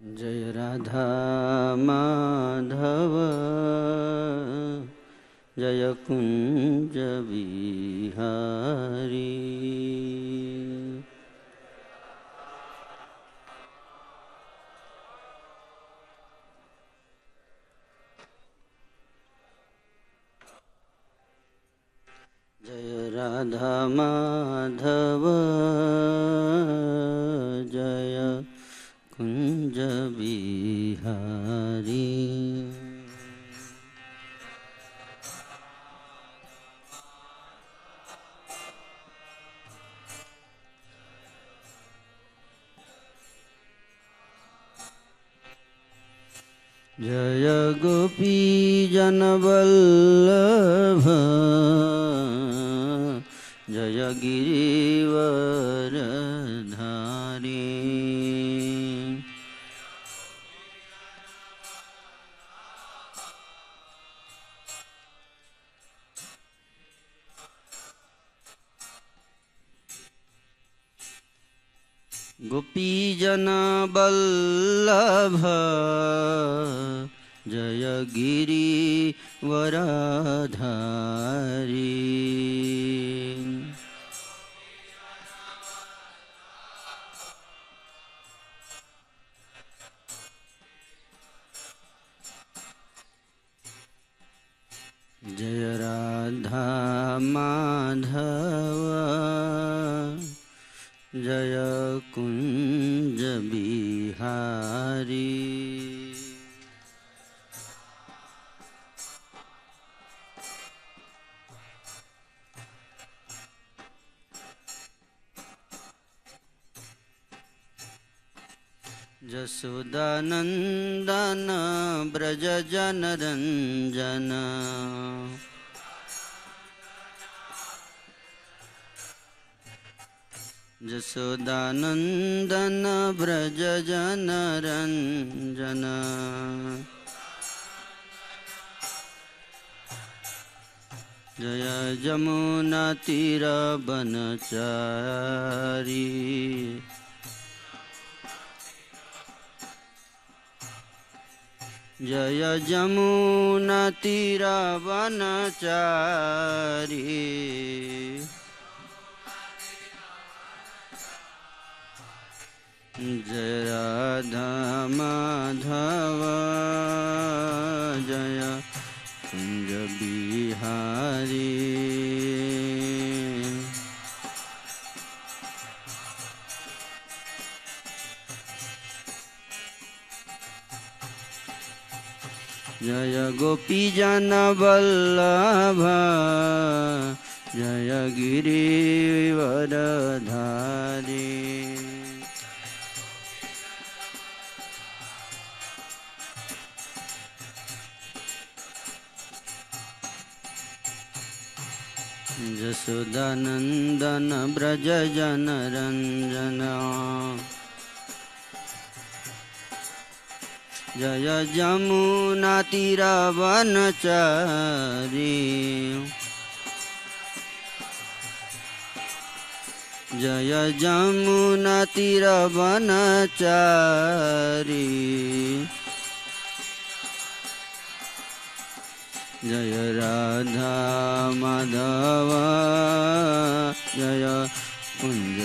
जय राधा माधव जय कुञ्ज बिहारी जय राधा माधव। कुञ्ज बिहारी जय गोपीजनवल्लभ जय गिरिवरधारी गोपीजनवल्लभ जय गिरिवरधारी जय राधा माधव जय कुञ्ज बिहारी जसोदानन्दन व्रज जनरञ्जन यशोदानन्दन व्रज जनरञ्जन। जय यमुनातिरवन जय जमुनतिरवनरी जय राधा माधव जय बिहारी। जय गोपीजनवल्लभ जय गिरिवरधारी जसोदानन्दन व्रज जनरञ्जन जय जमुनातिरवनचारी। जय जमुनातिरवनचारी जय राधा माधव जय कुञ्ज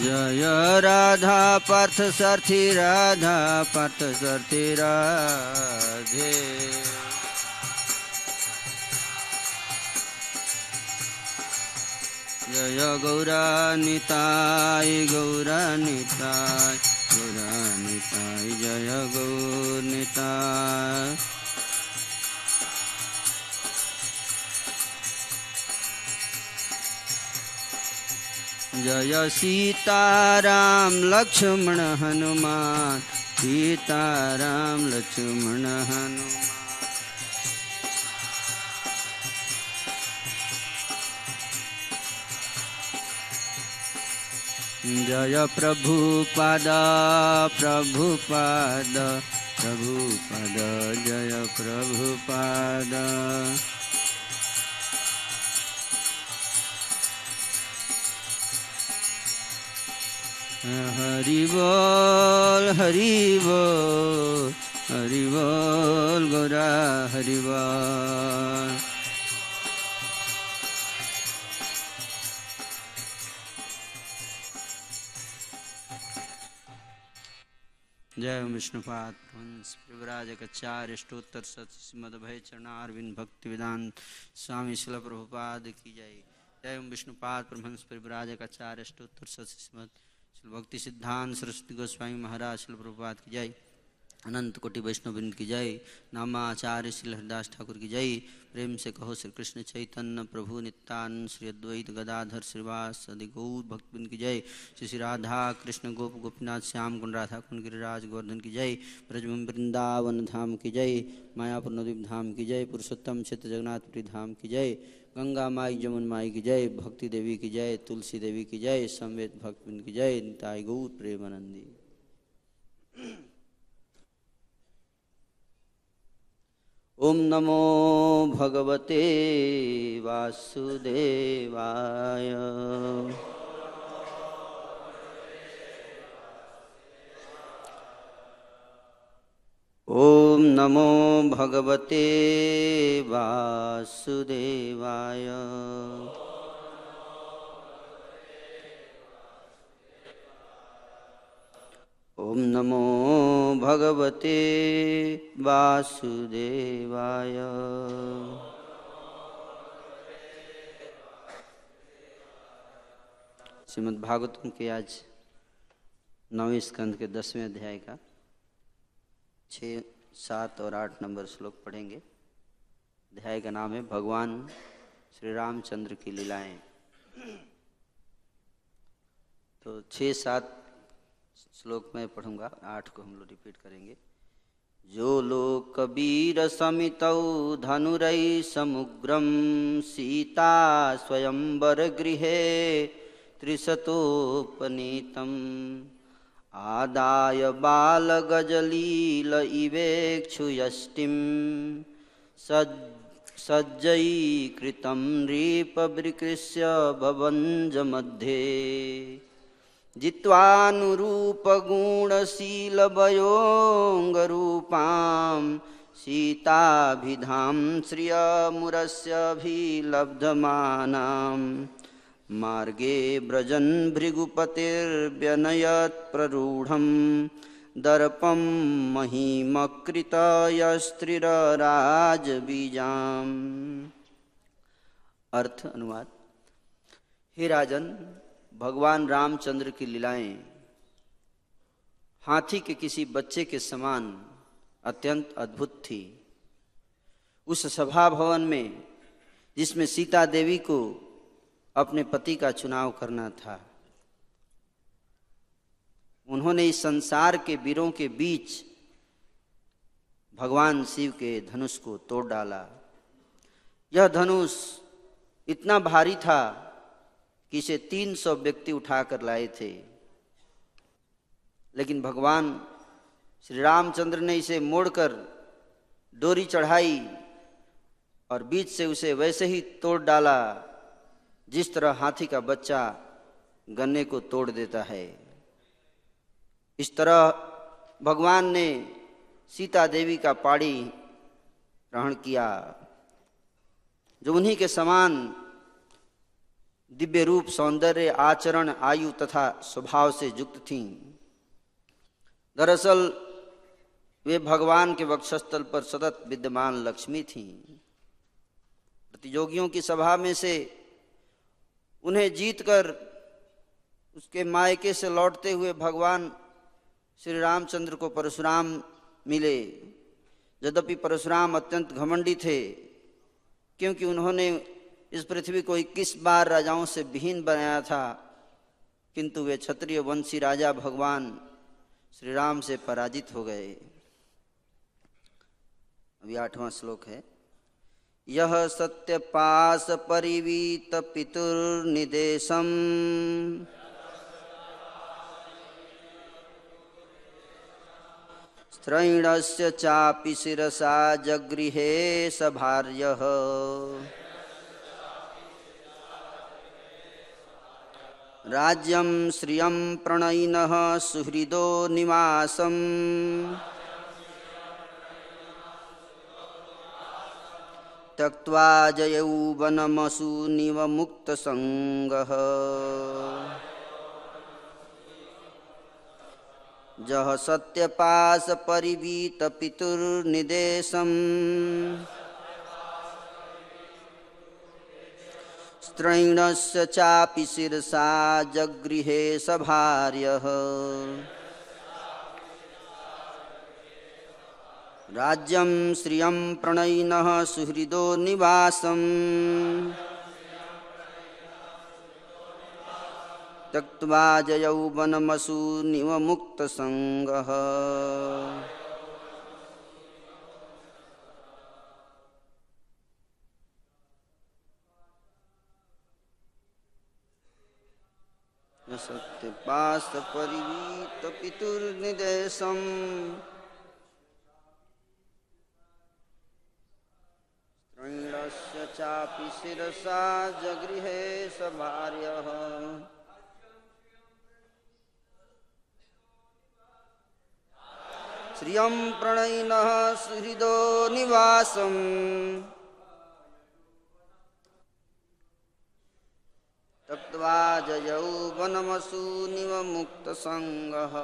जय राधा पार्थ सारथी राधा पार्थ सारथी राधे। जय गौरा निताय गौरा निताय जय गौर जय सीताराम लक्ष्मण हनुमान सीताराम लक्ष्मण हनुमान। जय प्रभुपद प्रभुपद प्रभुपद जय प्रभुपद हरि बोल हरि बोल हरि बोल, गौरा हरि बोल। जय विष्णुपाद हंस प्रभराज कचार्य स्टोत्तर सत्मद भय चरणारविंद भक्ति वेदांत स्वामी शिल प्रभुपाद की जय। जय विष्णुपाद प्रभंस प्रभराज कचार्य स्टोत्तर सत्मद भक्ति सिद्धांत, सरस्वती गोस्वामी महाराज, शिल प्रभुपाद की जय, अनंत कोटि वैष्णवबिंद की जय, नामाचार्य श्री हरिदास ठाकुर की जय, प्रेम से कहो श्री कृष्ण चैतन्य, प्रभु नित्यान श्री अद्वैत गदाधर श्रीवास आदि गौर भक्तबिंद की जय, श्री श्री राधा कृष्ण गोप गोपीनाथ श्याम गुण राधा कुंड गिरिराज गोवर्धन की जय, ब्रजम वृंदावन धाम की जय, मायापुर नदीप धाम की जय, पुरुषोत्तम क्षेत्र जगन्नाथपुरी धाम की जय गंगा माई जमुन माई की जय, भक्ति देवी की जय, तुलसी देवी की जय, संवेद भक्त की जय निताय गौर प्रेमानंदी। ओम नमो भगवते वासुदेवाय। ॐ नमो भगवते वासुदेवाय। ॐ नमो भगवते वासुदेवाय। श्रीमद् भागवतम के आज नौवीं स्कंद के दसवें अध्याय का छः सात और आठ नंबर श्लोक पढ़ेंगे। अध्याय का नाम है, भगवान श्री रामचंद्र की लीलाएँ। तो छः सात श्लोक में पढ़ूँगा, आठ को हम लोग रिपीट करेंगे। जो लोग कबीर समित धनुरई समुग्रम सीता स्वयं स्वयंवर गृह त्रिशतोपनीतम। आदाय बालगजलील इवेक्षुयष्टिं सज् सज्जयीकृतं नृपवृकृष्य भवञ्जमध्ये जित्वानुरूपगुणशीलवयोङ्गरूपां सीताभिधां श्रियमुरस्यभिलब्धमानाम् मार्गे व्रजन् भृगुपतिर्व्यनयत्प्ररूढं दर्पं महीमकृतयस्त्रिरराजबीजाम्। अर्थ अनुवाद। हे राजन, भगवान रामचंद्र की लीलाएँ हाथी के किसी बच्चे के समान अत्यंत अद्भुत थी। उस सभा भवन में, जिसमें सीता देवी को अपने पति का चुनाव करना था। उन्होंने इस संसार के वीरों के बीच भगवान शिव के धनुष को तोड़ डाला। यह धनुष इतना भारी था कि इसे तीन सौ व्यक्ति उठाकर लाए थे। लेकिन भगवान श्री रामचंद्र ने इसे मोड़कर डोरी चढ़ाई और बीच से उसे वैसे ही तोड़ डाला। जिस तरह हाथी का बच्चा गन्ने को तोड़ देता है, इस तरह भगवान ने सीता देवी का पाड़ी ग्रहण किया, जो उन्हीं के समान दिव्य रूप, सौंदर्य, आचरण, आयु तथा स्वभाव से युक्त थीं। दरअसल वे भगवान के वक्षस्थल पर सतत विद्यमान लक्ष्मी थीं। प्रतियोगियों की सभा में से उन्हें जीतकर उसके मायके से लौटते हुए भगवान श्री रामचंद्र को परशुराम मिले। यद्यपि परशुराम अत्यंत घमंडी थे, क्योंकि उन्होंने इस पृथ्वी को इक्कीस बार राजाओं से विहीन बनाया था, किंतु वे क्षत्रिय वंशी राजा भगवान श्री राम से पराजित हो गए। अभी आठवां श्लोक है। यह सत्यपास परिवीत पितुर्निदेशम। स्त्रैणस्य चापि शिरसा जगृहे स भार्यः राज्यं श्रियं प्रणयिनः सुहृदो निवासम्। त्यक्त्वा जयौवनमसूनिवमुक्तसङ्गः। जह सत्यपास परिवीत पितुर्निदेशम। स्त्रैणस्य चापि शिरसा जगृहे सभार्यः। राज्यं श्रियं प्रणयिनः सुहृदो निवासम्। त्यक्त्वा जयौवनमसूनिवमुक्तसङ्गः सत्यपास्तपरिवीतपितुर्निदेशम् त्रैणस्य चापि शिरसा जगृहे स भार्यः श्रियं प्रणयिनः सुहृदो निवासम्। त्यक्त्वा जयौ वनमसूनिवमुक्तसङ्गः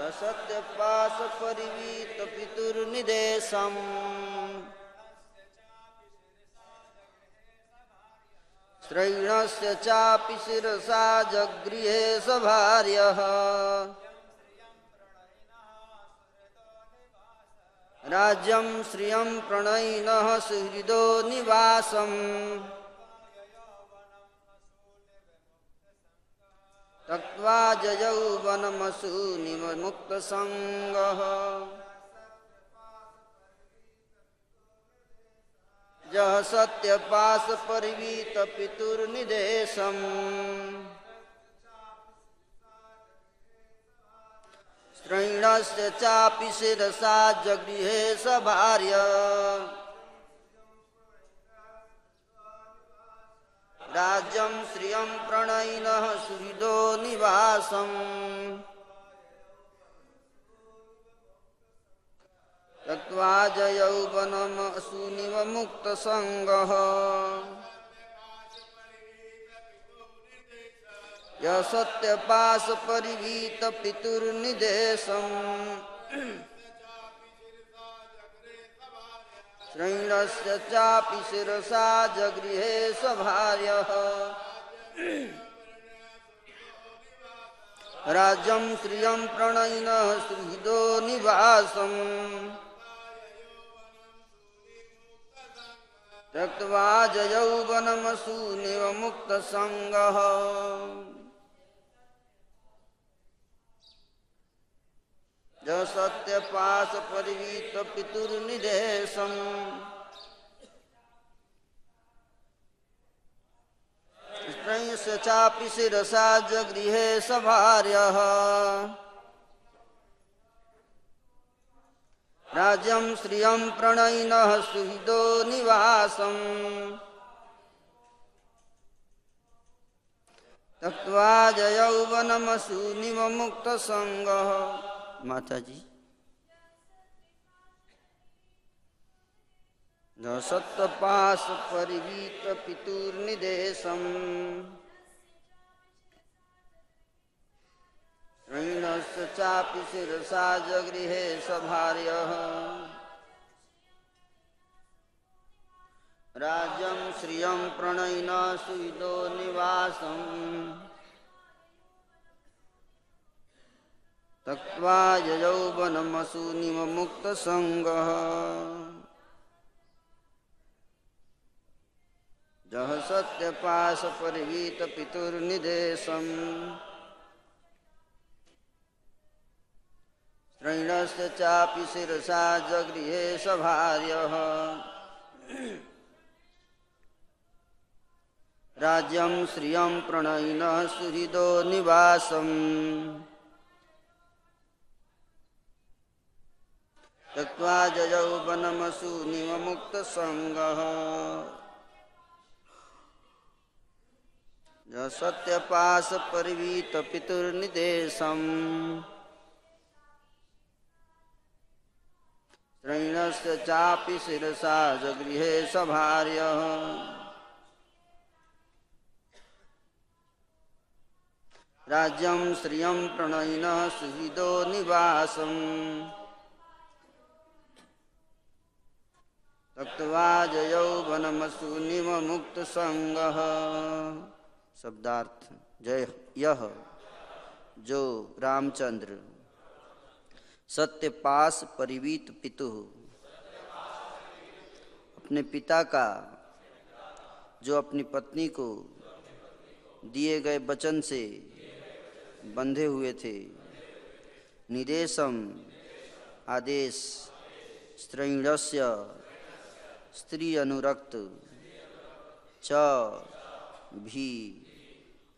सत्यपाशपरिवीतपितुर्निदेशम् स्त्रैणस्य चापि शिरसा जगृहे स भार्यः राज्यं श्रियं प्रणयिनः सुहृदो निवासम् त्यक्त्वा जयौ वनमसु निमुक्तसङ्गः यः सत्यपाशपरिवीतपितुर्निदेशम् शैणस्य चापि शिरसा जगृहे सभार्य राज्यं श्रियं प्रणयिनः सुहृदो निवासम्। तत्वा जयौवनमसुनिवमुक्तसङ्गः य सत्यपाशपरिवीत पितुर्निदेशम् श्रैणस्य चापि शिरसा जगृहे स भार्यः राज्यं श्रियं प्रणयिनः सुहृदो निवासम्। त्यक्त्वा जयौवनमसूनिवमुक्तसङ्गः ज सत्यपाशपरिवीतपितुर्निदेशम् स्त्रैस्य चापि शिरसा जगृहे स भार्यः राज्यं श्रियं प्रणयिनः सुहृदो निवासम्। त्यक्त्वा जयौवनमसूनिवमुक्तसङ्गः माता जी। न सत्तपास परिवीत पितुर्निदेशम्। ऋणस्य चापि शिरसा जगृहे सभार्यः प्रणयिन तक्त्वा ययौवनमसूनिममुक्तसङ्गः जह सत्यपाशपरिवीतपितुर्निदेशम्। त्रैणस्य चापि शिरसा जगृहे सभार्यः। राज्यं श्रियं प्रणयिनः सुहृदो निवासम् त्यक्त्वा जयौ वनमसूनिममुक्तसङ्गः सत्यपाशपरिवीतपितुर्निदेशम् त्रैणस्य चापि शिरसा जगृहे सभार्यः। राज्यं श्रियं प्रणयिनः सुहृदो निवासम्। जयौ वनमसूनिममुक्तसङ्गः। शब्दार्थ, जय यह जो रामचंद्र सत्यपास परिवीत पितु। अपने पिता का, जो अपनी पत्नी को दिए गए वचन से बंधे हुए थे। निदेशम आदेश, स्त्रीणस्य स्त्री अनुरक्त, च भी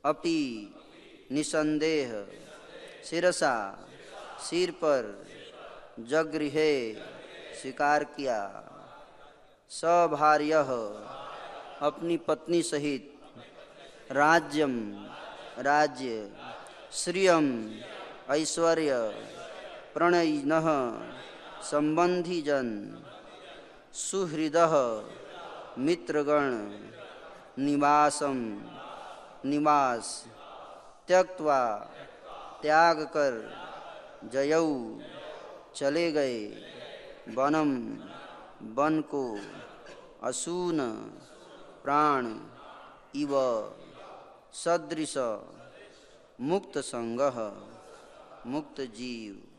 अपि निसंदेह, सिरसा सिर पर जगृहे स्वीकार किया। सभार्य अपनी पत्नी सहित राज्यम राज्य श्रियम ऐश्वर्य प्रणय संबंधी जन सुहृद, मित्रगण निवासम निवास त्यक्वा त्याग कर जयऊ चले गए वनम वन को असून, प्राण, इव, सदृश, मुक्त संग, मुक्त जीव।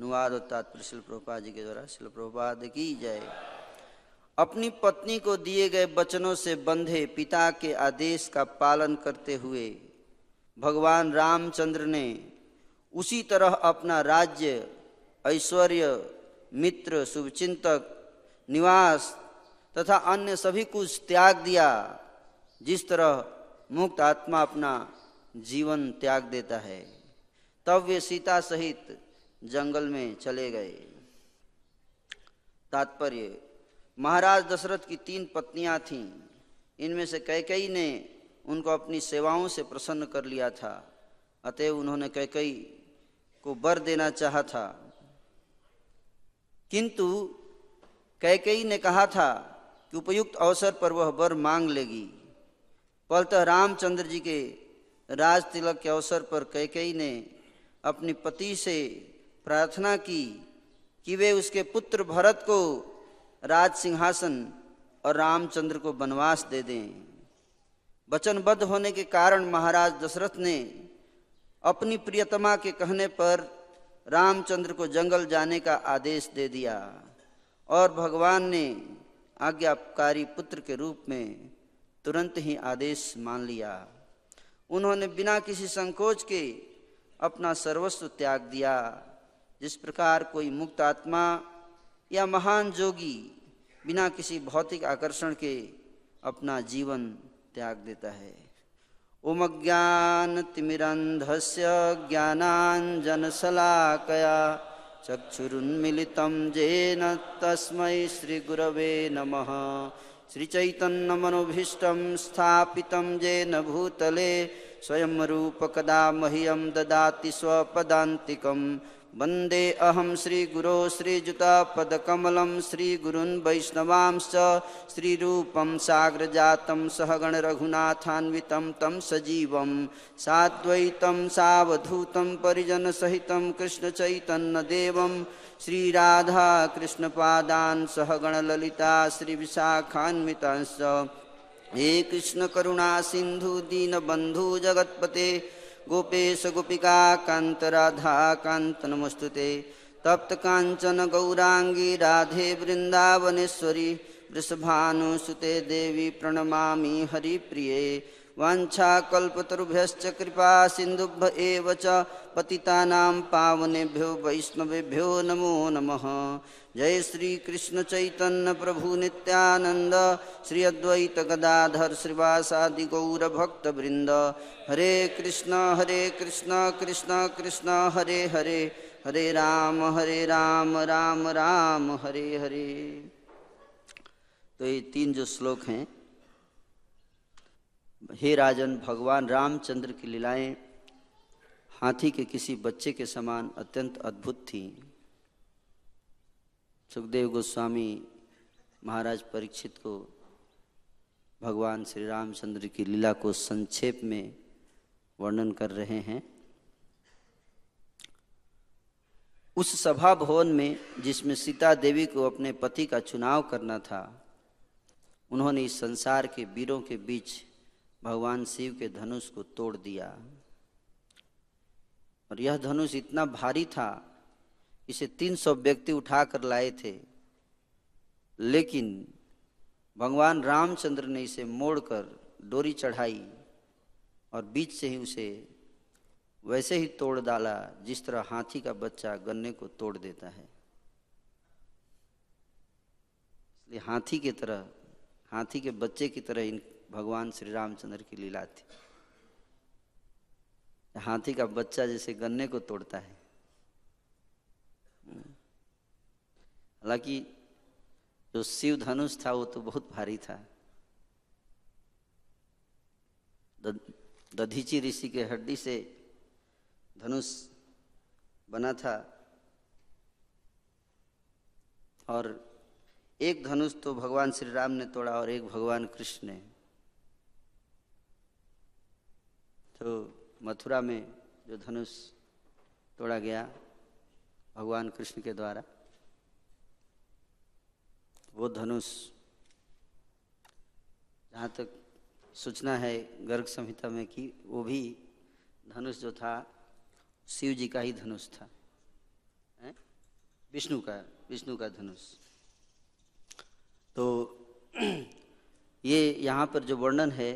अनुवाद तात्पर्य शिल प्रभुपाद जी के द्वारा, शिल प्रभुपाद की जय। अपनी पत्नी को दिए गए वचनों से बंधे पिता के आदेश का पालन करते हुए, भगवान रामचंद्र ने उसी तरह अपना राज्य, ऐश्वर्य, मित्र, शुभचिंतक, निवास तथा अन्य सभी कुछ त्याग दिया, जिस तरह मुक्त आत्मा अपना जीवन त्याग देता है। तब वे सीता सहित जंगल में चले गए। तात्पर्य, महाराज दशरथ की तीन पत्नियाँ थीं। इनमें से कैकई ने उनको अपनी सेवाओं से प्रसन्न कर लिया था। अतएव उन्होंने कैकई को बर देना चाहा था। किंतु कैकई ने कहा था कि उपयुक्त अवसर पर वह बर मांग लेगी। फलतः रामचंद्र जी के राज तिलक के अवसर पर कैकई ने अपनी पति से प्रार्थना की कि वे उसके पुत्र भरत को राज सिंहासन और रामचंद्र को वनवास दे दें। वचनबद्ध होने के कारण महाराज दशरथ ने अपनी प्रियतमा के कहने पर रामचंद्र को जंगल जाने का आदेश दे दिया और भगवान ने आज्ञाकारी पुत्र के रूप में तुरंत ही आदेश मान लिया। उन्होंने बिना किसी संकोच के अपना सर्वस्व त्याग दिया। जिस प्रकार कोई मुक्त आत्मा या महान जोगी बिना किसी भौतिक आकर्षण के अपना जीवन त्याग देता है। ओम ज्ञान तिमिरंधस्य ज्ञानांजनशलाकया चक्षुरुन्मिलितं जेन तस्मै श्रीगुरवे नमः। स्थापितं जेन भूतले स्वयं रूपकदा मह्यं ददाति स्वपदान्तिकं वंदे अहं श्रीगुरो श्रीयुतापदकमलं श्रीगुरुन् वैष्णवांश्च श्रीरूपं साग्रजातं सहगणरघुनाथान्वितं तं सजीवं साद्वैतं सावधूतं परिजनसहितं कृष्णचैतन्यदेवं श्रीराधा कृष्णपादान् सहगणललिता श्रीविशाखान्वितांश्च। हे कृष्णकरुणा सिन्धु दीनबन्धु जगत्पते गोपेश गोपिका कांत राधा कांत नमस्तुते। तप्त कांचन गौरांगी राधे वृंदावनेश्वरी, वृषभानुसुते देवी प्रणमामि हरिप्रिये। वाञ्छाकल्पतरुभ्यश्च कृपा सिन्धुभ्य एव च पावनेभ्यो वैष्णवेभ्यो नमो नमः। जय श्री कृष्ण चैतन्य प्रभु नित्यानंद श्री अद्वैत गदाधर श्रीवासादि गौर भक्त वृंद हरे कृष्ण हरे कृष्ण कृष्ण कृष्ण, हरे हरे। हरे राम हरे राम राम राम, हरे हरे। तो ये तीन जो श्लोक हैं हे राजन, भगवान रामचंद्र की लीलाएँ हाथी के किसी बच्चे के समान अत्यंत अद्भुत थीं। सुखदेव गोस्वामी महाराज परीक्षित को भगवान श्री रामचंद्र की लीला को संक्षेप में वर्णन कर रहे हैं। उस सभा भवन में, जिसमें सीता देवी को अपने पति का चुनाव करना था, उन्होंने इस संसार के वीरों के बीच भगवान शिव के धनुष को तोड़ दिया। और यह धनुष इतना भारी था, इसे 300 व्यक्ति उठाकर लाए थे। लेकिन भगवान रामचंद्र ने इसे मोड़कर डोरी चढ़ाई और बीच से ही उसे वैसे ही तोड़ डाला, जिस तरह हाथी का बच्चा गन्ने को तोड़ देता है। इसलिए हाथी की तरह, हाथी के बच्चे की तरह इन भगवान श्री रामचंद्र की लीला थी। हाथी का बच्चा जैसे गन्ने को तोड़ता है। हालाँकि जो शिव धनुष था, वो तो बहुत भारी था। दधीची ऋषि के हड्डी से धनुष बना था। और एक धनुष तो भगवान श्री राम ने तोड़ा और एक भगवान कृष्ण ने। तो मथुरा में जो धनुष तोड़ा गया भगवान कृष्ण के द्वारा, वो धनुष जहाँ तक सूचना है गर्ग संहिता में कि वो भी धनुष जो था, शिव जी का ही धनुष था। विष्णु का विष्णु का धनुष। तो ये यहाँ पर जो वर्णन है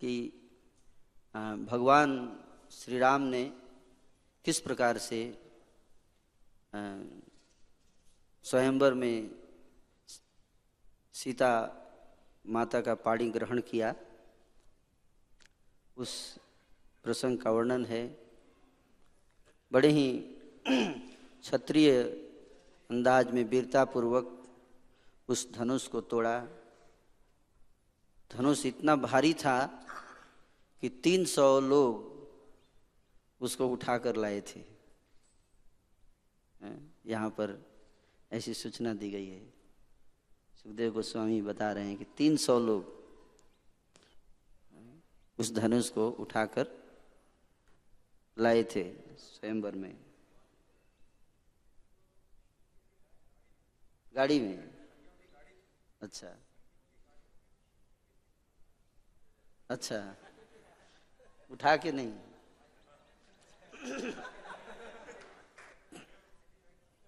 कि भगवान श्री राम ने किस प्रकार से स्वयंवर में सीता माता का पाणी ग्रहण किया? उस प्रसंग का वर्णन है। बड़े ही क्षत्रिय अंदाज में वीरतापूर्वक उस धनुष को तोड़ा। धनुष इतना भारी था कि 300 लोग उसको उठाकर लाए थे। यहाँ पर ऐसी सूचना दी गई है। सुखदेव गोस्वामी बता रहे हैं कि 300 लोग उस धनुष को उठाकर लाए थे स्वयंवर में। गाड़ी में? अच्छा। अच्छा। उठा के नहीं।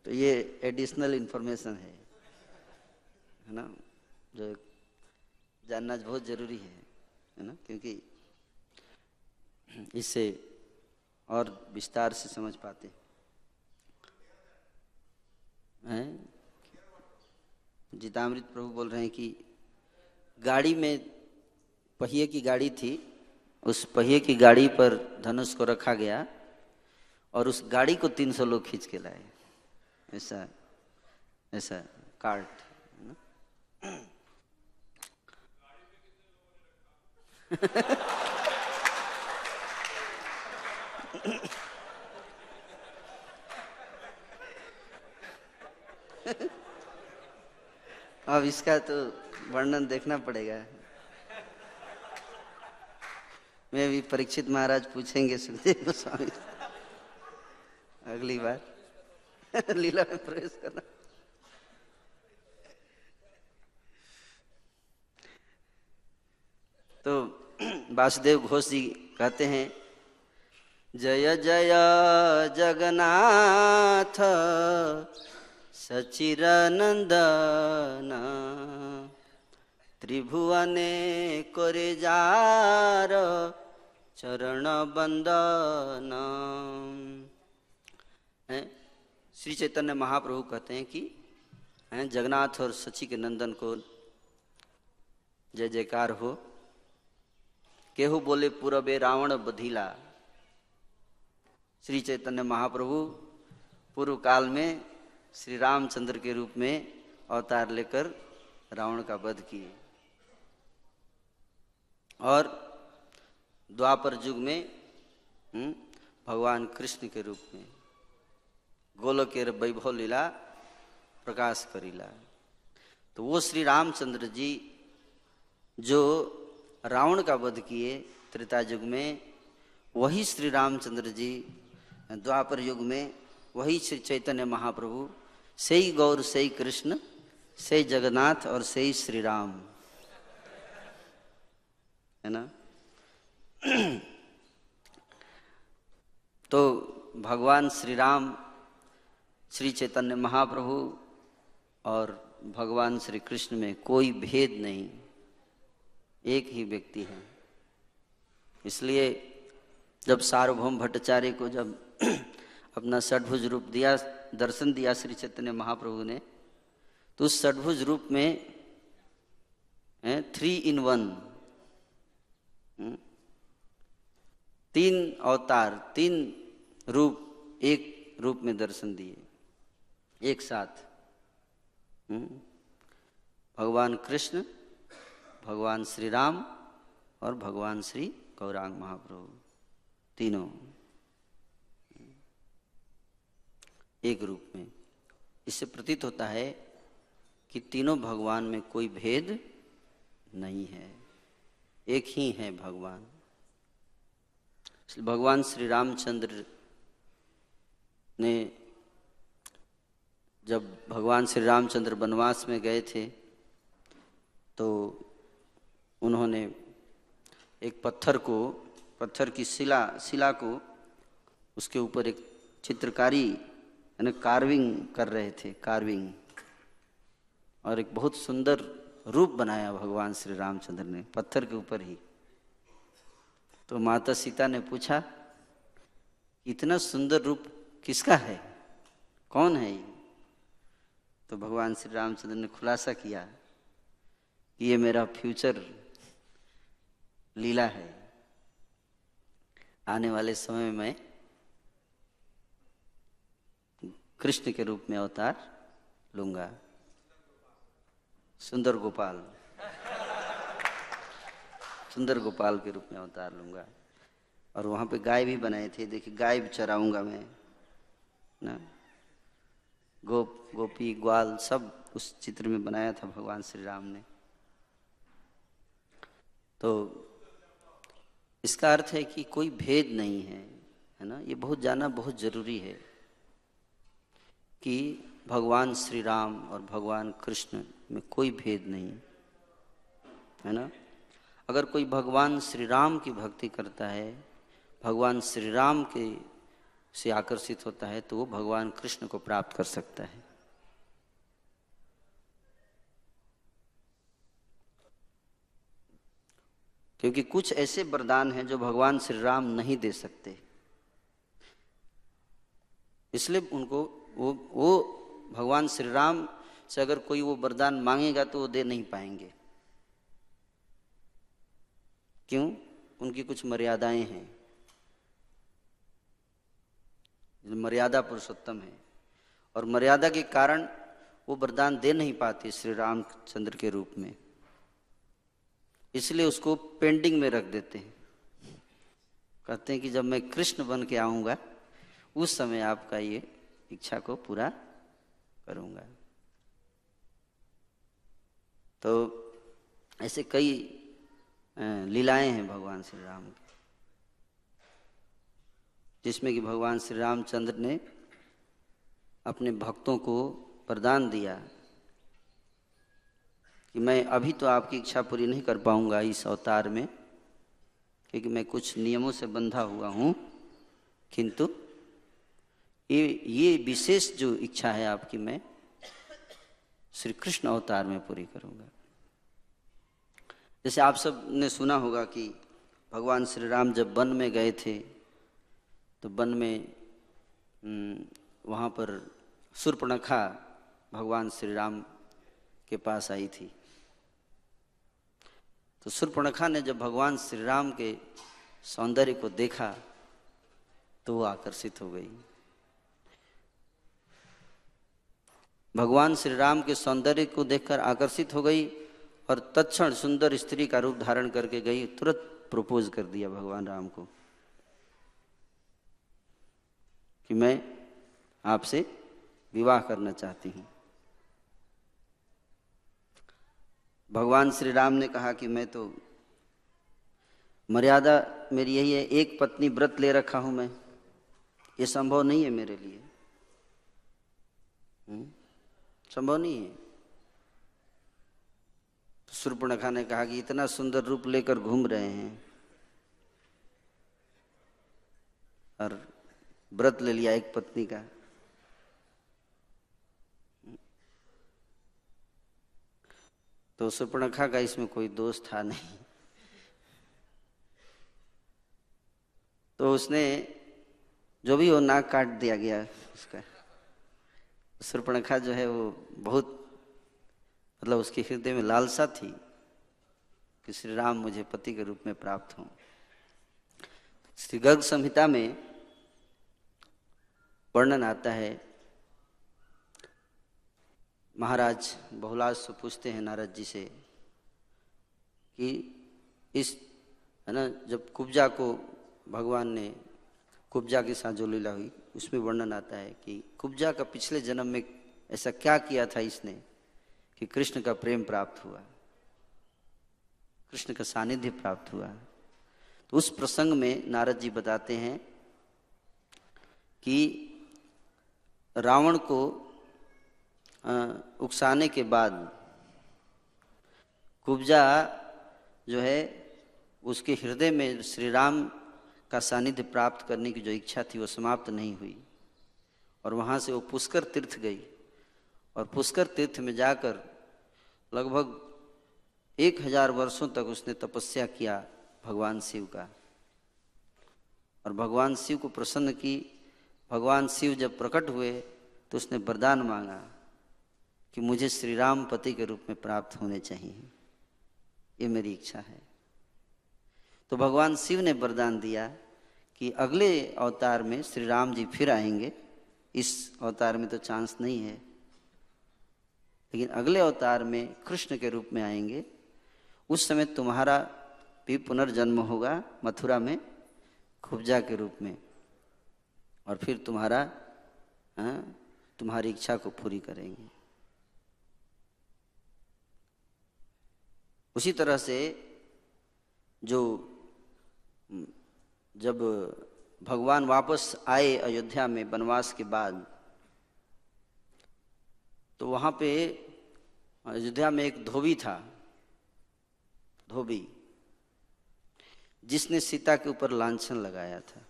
तो ये एडिशनल इंफॉर्मेशन है है ना? जो जानना बहुत ज़रूरी है है ना? क्योंकि इससे और विस्तार से समझ पाते हैं। जीतामृत प्रभु बोल रहे हैं कि गाड़ी में पहिए की गाड़ी थी उस पहिए की गाड़ी पर धनुष को रखा गया और उस गाड़ी को तीन सौ लोग खींच के लाए। ऐसा ऐसा कार्ट अब इसका तो वर्णन देखना पड़ेगा। मैं भी परीक्षित महाराज पूछेंगे सुखदेव गोस्वामी अगली बार। लीला में प्रवेश करना। तो वासुदेव घोष जी कहते हैं, जय जय जगन्नाथ सचिरनंदन त्रिभुवने करे जार चरण बंदन श्री चैतन्य महाप्रभु कहते हैं कि जगन्नाथ और सची के नंदन को जय जयकार हो। केहू बोले, पूरबे रावण बधिला। श्री चैतन्य महाप्रभु पूर्व काल में श्री रामचंद्र के रूप में अवतार लेकर रावण का वध किए। और द्वापर युग में हम्म, भगवान कृष्ण के रूप में गोलोकेर वैभव लीला प्रकाश करीला। तो वो श्री रामचंद्र जी जो रावण का वध किए त्रेता युग में वही श्री रामचंद्र जी द्वापर युग में वही श्री चैतन्य महाप्रभु से ही गौर से ही कृष्ण से जगन्नाथ और से ही श्री राम। है ना? तो भगवान श्री राम श्री चैतन्य महाप्रभु और भगवान श्री कृष्ण में कोई भेद नहीं। एक ही व्यक्ति है। इसलिए जब सार्वभौम भट्टाचार्य को जब अपना षडभुज रूप दिया, दर्शन दिया श्री चैतन्य महाप्रभु ने तो उस षडभुज रूप में थ्री इन वन तीन अवतार तीन रूप एक रूप में दर्शन दिए एक साथ। हम्म, भगवान कृष्ण भगवान श्री राम और भगवान श्री गौरांग महाप्रभु तीनों। एक रूप में। इससे प्रतीत होता है कि तीनों भगवान में कोई भेद नहीं है। एक ही है भगवान। भगवान श्री रामचंद्र ने जब भगवान श्री रामचंद्र वनवास में गए थे तो उन्होंने एक पत्थर को, पत्थर की शिला शिला को उसके ऊपर एक चित्रकारी, यानी कार्विंग कर रहे थे कार्विंग और एक बहुत सुंदर रूप बनाया भगवान श्री रामचंद्र ने, पत्थर के ऊपर ही। तो माता सीता ने पूछा, इतना सुंदर रूप किसका है? कौन है ये? तो भगवान श्री रामचंद्र ने खुलासा किया कि ये मेरा फ्यूचर लीला है। आने वाले समय में कृष्ण के रूप में अवतार लूँगा। सुंदर गोपाल। सुंदर गोपाल के रूप में अवतार लूँगा। और वहाँ पे गाय भी बनाए थे। देखिए, गाय भी चराऊँगा मैं, ना? गोप, गोपी, ग्वाल सब उस चित्र में बनाया था भगवान श्री राम ने। तो इसका अर्थ है कि कोई भेद नहीं है है ना? ये बहुत जाना बहुत ज़रूरी है कि भगवान श्री राम और भगवान कृष्ण में कोई भेद नहीं, है ना? अगर कोई भगवान श्री राम की भक्ति करता है, भगवान श्री राम के से आकर्षित होता है तो वो भगवान कृष्ण को प्राप्त कर सकता है। क्योंकि कुछ ऐसे वरदान हैं जो भगवान श्री राम नहीं दे सकते। इसलिए उनको वो वो भगवान श्री राम से अगर कोई वो वरदान मांगेगा तो वो दे नहीं पाएँगे। क्यों? उनकी कुछ मर्यादाएँ हैं। मर्यादा पुरुषोत्तम है। और मर्यादा के कारण वो वरदान दे नहीं पाते श्री रामचंद्र के रूप में। इसलिए उसको पेंडिंग में रख देते हैं। कहते हैं कि जब मैं कृष्ण बन के आऊँगा, उस समय आपका ये इच्छा को पूरा करूँगा। तो ऐसे कई लीलाएँ हैं भगवान श्री राम की। जिसमें कि भगवान श्री रामचंद्र ने अपने भक्तों को प्रदान दिया कि मैं अभी तो आपकी इच्छा पूरी नहीं कर पाऊँगा इस अवतार में, क्योंकि मैं कुछ नियमों से बंधा हुआ हूँ। किंतु ये ये विशेष जो इच्छा है आपकी, मैं श्री कृष्ण अवतार में पूरी करूँगा। जैसे आप सबने सुना होगा कि भगवान श्री राम जब वन में गए थे तो वन में वहाँ पर सुरपणखा भगवान श्री राम के पास आई थी। तो सुरपणखा ने जब भगवान श्री राम के सौंदर्य को देखा तो वो आकर्षित हो गई। भगवान श्री राम के सौंदर्य को देखकर आकर्षित हो गई और तत्क्षण सुंदर स्त्री का रूप धारण करके गई, तुरंत प्रपोज कर दिया भगवान राम को कि मैं आपसे विवाह करना चाहती हूँ। भगवान श्री राम ने कहा कि मैं तो मर्यादा मेरी यही है, एक पत्नी व्रत ले रखा हूँ मैं। ये संभव नहीं है मेरे लिए। हम्म? संभव नहीं है। सुरपणखा ने कहा कि इतना सुंदर रूप लेकर घूम रहे हैं और व्रत ले लिया एक पत्नी का। तो सुपर्णखा का इसमें कोई दोष था नहीं। तो उसने जो भी वो नाक काट दिया गया उसका सुर्पणखा जो है वो बहुत मतलब उसके हृदय में लालसा थी कि श्री राम मुझे पति के रूप में प्राप्त हों। श्री गर्ग संहिता में वर्णन आता है, महाराज बहुलाज से पूछते हैं नारद जी से कि इस, है ना, जब कुब्जा को भगवान ने, कुब्जा के साथ जो लीला हुई, उसमें वर्णन आता है कि कुब्जा का पिछले जन्म में ऐसा क्या किया था इसने? कि कृष्ण का प्रेम प्राप्त हुआ, कृष्ण का सानिध्य प्राप्त हुआ। तो उस प्रसंग में नारद जी बताते हैं कि रावण को उकसाने के बाद कुब्जा जो है, उसके हृदय में श्री राम का सानिध्य प्राप्त करने की जो इच्छा थी, वो समाप्त नहीं हुई और वहाँ से वो पुष्कर तीर्थ गई। और पुष्कर तीर्थ में जाकर लगभग एक हज़ार वर्षों तक उसने तपस्या किया भगवान शिव का। और भगवान शिव को प्रसन्न की। भगवान शिव जब प्रकट हुए तो उसने वरदान मांगा कि मुझे श्री राम पति के रूप में प्राप्त होने चाहिए। ये मेरी इच्छा है। तो भगवान शिव ने वरदान दिया कि अगले अवतार में श्री राम जी फिर आएँगे। इस अवतार में तो चांस नहीं है। लेकिन अगले अवतार में कृष्ण के रूप में आएँगे। उस समय तुम्हारा भी पुनर्जन्म होगा मथुरा में खुबजा के रूप में। और फिर तुम्हारा हाँ, तुम्हारी इच्छा को पूरी करेंगे। उसी तरह से जो जब भगवान वापस आए अयोध्या में वनवास के बाद तो वहाँ पे अयोध्या में एक धोबी था, धोबी, जिसने सीता के ऊपर लांछन लगाया था।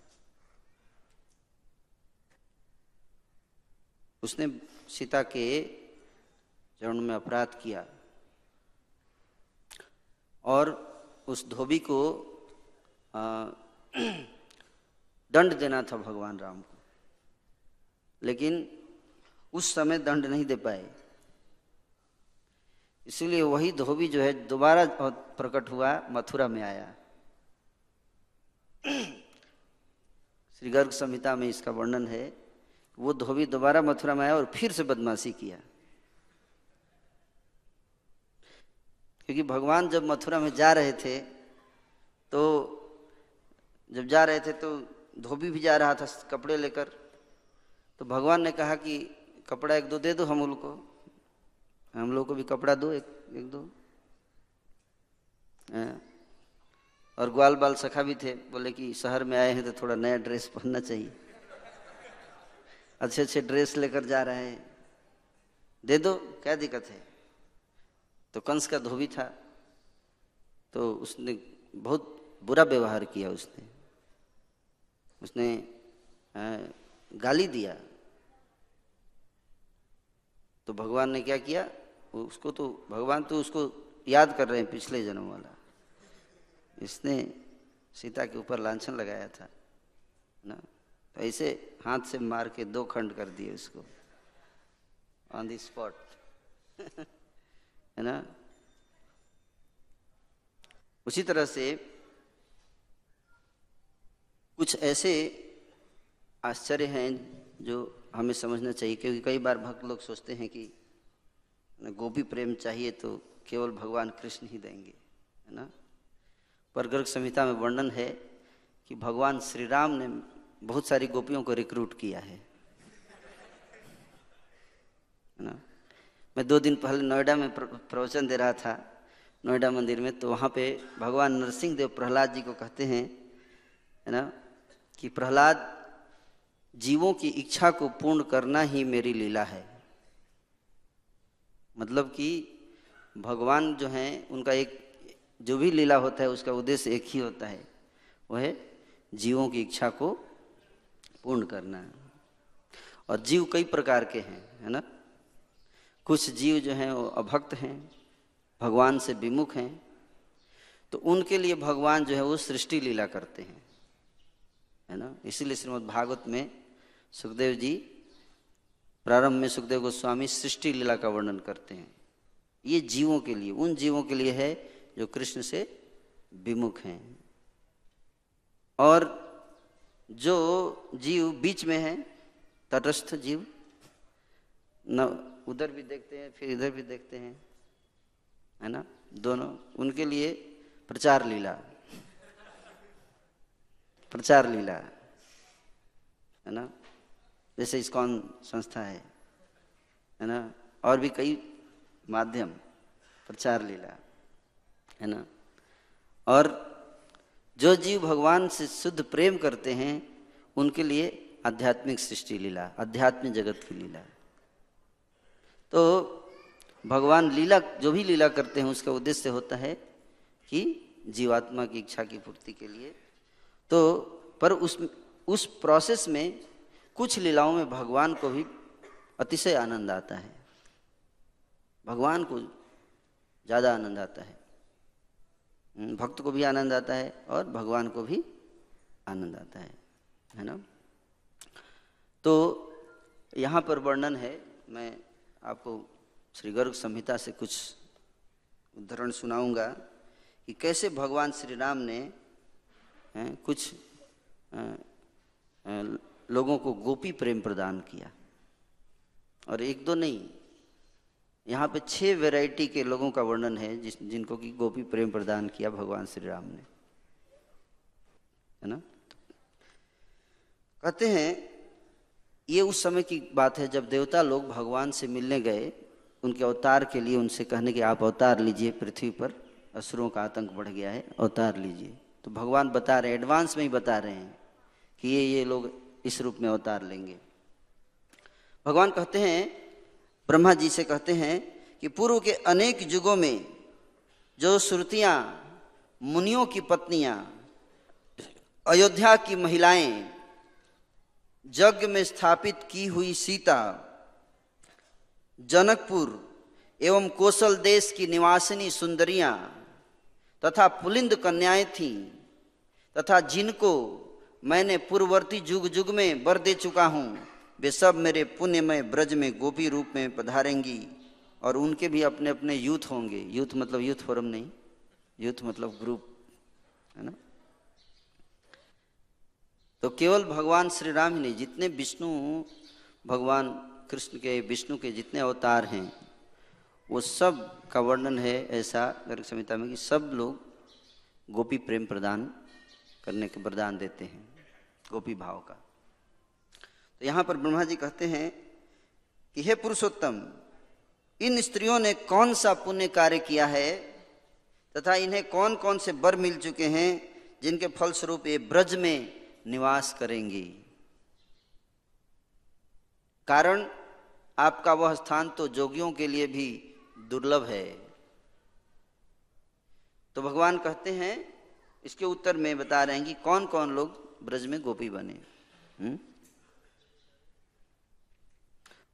उसने सीता के चरण में अपराध किया और उस धोबी को दंड देना था भगवान राम को। लेकिन उस समय दंड नहीं दे पाए। इसलिए वही धोबी जो है दोबारा प्रकट हुआ, मथुरा में आया। श्री गर्ग संहिता में इसका वर्णन है। वो धोबी दोबारा मथुरा में आया और फिर से बदमाशी किया। क्योंकि भगवान जब मथुरा में जा रहे थे तो जब जा रहे थे तो धोबी भी जा रहा था कपड़े लेकर। तो भगवान ने कहा कि कपड़ा एक दो दे दो हम लोग को हम लोग को भी कपड़ा दो एक एक दो। आ, और ग्वाल बाल सखा भी थे बोले कि शहर में आए हैं तो थोड़ा नया ड्रेस पहनना चाहिए। अच्छे अच्छे ड्रेस लेकर जा रहे हैं। दे दो क्या दिक्कत है? तो कंस का धोबी था। तो उसने बहुत बुरा व्यवहार किया उसने। उसने गाली दिया। तो भगवान ने क्या किया? उसको तो भगवान तो उसको याद कर रहे हैं पिछले जन्म वाला। इसने सीता के ऊपर लाछन लगाया था, ना? तो ऐसे हाथ से मार के दो खंड कर दिए उसको। ऑन दी स्पॉट है ना? उसी तरह से कुछ ऐसे आश्चर्य हैं जो हमें समझना चाहिए, क्योंकि कई बार भक्त लोग सोचते हैं कि गोपी प्रेम चाहिए तो केवल भगवान कृष्ण ही देंगे, है ना? पर गर्ग संहिता में वर्णन है कि भगवान श्री राम ने बहुत सारी गोपियों को रिक्रूट किया है ना? मैं दो दिन पहले नोएडा में प्रवचन दे रहा था, नोएडा मंदिर में तो वहाँ पे भगवान नरसिंह देव प्रहलाद जी को कहते हैं, है ना, कि प्रहलाद, जीवों की इच्छा को पूर्ण करना ही मेरी लीला है। मतलब कि भगवान जो हैं, उनका एक, जो भी लीला होता है, उसका उद्देश्य एक ही होता है वह है जीवों की इच्छा को पूर्ण करना। और जीव कई प्रकार के हैं, है ना? कुछ जीव जो हैं, वो अभक्त हैं, भगवान से विमुख हैं तो उनके लिए भगवान जो है, वो सृष्टि लीला करते हैं, है ना? इसीलिए श्रीमद् भागवत में सुखदेव जी प्रारंभ में सुखदेव गोस्वामी सृष्टि लीला का वर्णन करते हैं। ये जीवों के लिए, उन जीवों के लिए है जो कृष्ण से विमुख हैं। और जो जीव बीच में है, तटस्थ जीव, न, उधर भी देखते हैं, फिर इधर भी देखते हैं, है ना? दोनों, उनके लिए प्रचार लीला। प्रचार लीला, है ना? जैसे इसकॉन संस्था है है ना? और भी कई माध्यम, प्रचार लीला, है ना? और जो जीव भगवान से शुद्ध प्रेम करते हैं, उनके लिए आध्यात्मिक सृष्टि लीला, आध्यात्मिक जगत की लीला। तो भगवान लीला, जो भी लीला करते हैं, उसका उद्देश्य होता है कि जीवात्मा की इच्छा की पूर्ति के लिए। तो पर उस उस प्रोसेस में कुछ लीलाओं में भगवान को भी अतिशय आनंद आता है। भगवान को ज़्यादा आनंद आता है। हम्म, भक्त को भी आनंद आता है और भगवान को भी आनंद आता है है ना? तो यहाँ पर वर्णन है। मैं आपको श्री गर्ग संहिता से कुछ उदाहरण सुनाऊँगा कि कैसे भगवान श्री राम ने कुछ लोगों को गोपी प्रेम प्रदान किया। और एक दो नहीं, यहाँ पे छह वैरायटी के लोगों का वर्णन है जिस, जिनको कि गोपी प्रेम प्रदान किया भगवान श्री राम ने। है ना? कहते हैं, ये उस समय की बात है जब देवता लोग भगवान से मिलने गए, उनके अवतार के लिए उनसे कहने कि, आप अवतार लीजिए, पृथ्वी पर असुरों का आतंक बढ़ गया है, अवतार लीजिए। तो भगवान बता रहे हैं, एडवांस में ही बता रहे हैं कि ये ये लोग इस रूप में अवतार लेंगे। भगवान कहते हैं, ब्रह्मा जी से कहते हैं कि पूर्व के अनेक युगों में जो श्रुतियाँ, मुनियों की पत्नियाँ, अयोध्या की महिलाएँ जग में स्थापित की हुई सीता, जनकपुर एवं कौशल देश की निवासिनी सुंदरियाँ तथा पुलिंद कन्याएँ थीं तथा जिनको मैंने पूर्ववर्ती युग युग में वर दे चुका हूँ। वे सब मेरे पुण्य में ब्रज में गोपी रूप में पधारेंगी और उनके भी अपने अपने यूथ होंगे। यूथ मतलब यूथ फोरम नहीं, यूथ मतलब ग्रुप, है ना? तो केवल भगवान श्री राम ही नहीं, जितने विष्णु, भगवान कृष्ण के, विष्णु के जितने अवतार हैं, वो सब का वर्णन है ऐसा गर्ग संहिता में कि सब लोग गोपी प्रेम प्रदान करने के, वरदान देते हैं। गोपी भाव का। तो यहाँ पर ब्रह्मा जी कहते हैं कि हे पुरुषोत्तम, इन स्त्रियों ने कौन सा पुण्य कार्य किया है तथा इन्हें कौन कौन से बर मिल चुके हैं जिनके फलस्वरूप ये ब्रज में निवास करेंगी? कारण, आपका वह स्थान तो जोगियों के लिए भी दुर्लभ है। तो भगवान कहते हैं, इसके उत्तर में बता रहे हैं कि कौन कौन लोग ब्रज में गोपी बने हुँ? हम्म?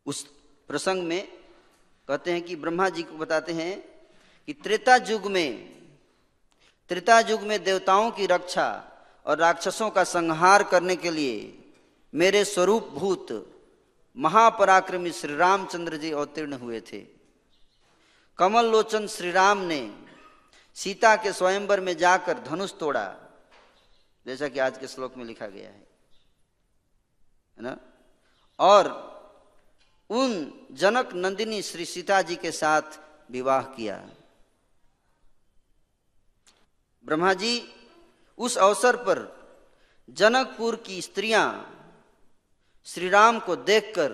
उस प्रसंग में कहते हैं कि ब्रह्मा जी को बताते हैं कि त्रेता युग में, त्रेता युग में देवताओं की रक्षा और राक्षसों का संहार करने के लिए मेरे स्वरूप भूत महापराक्रमी श्री रामचंद्र जी अवतीर्ण हुए थे कमल लोचन श्री राम ने सीता के स्वयंवर में जाकर धनुष तोड़ा जैसा कि आज के श्लोक में लिखा गया है। ना? और उन जनक नंदिनी श्री सीता जी के साथ विवाह किया। ब्रह्मा जी, उस अवसर पर जनकपुर की स्त्रियाँ श्री राम को देखकर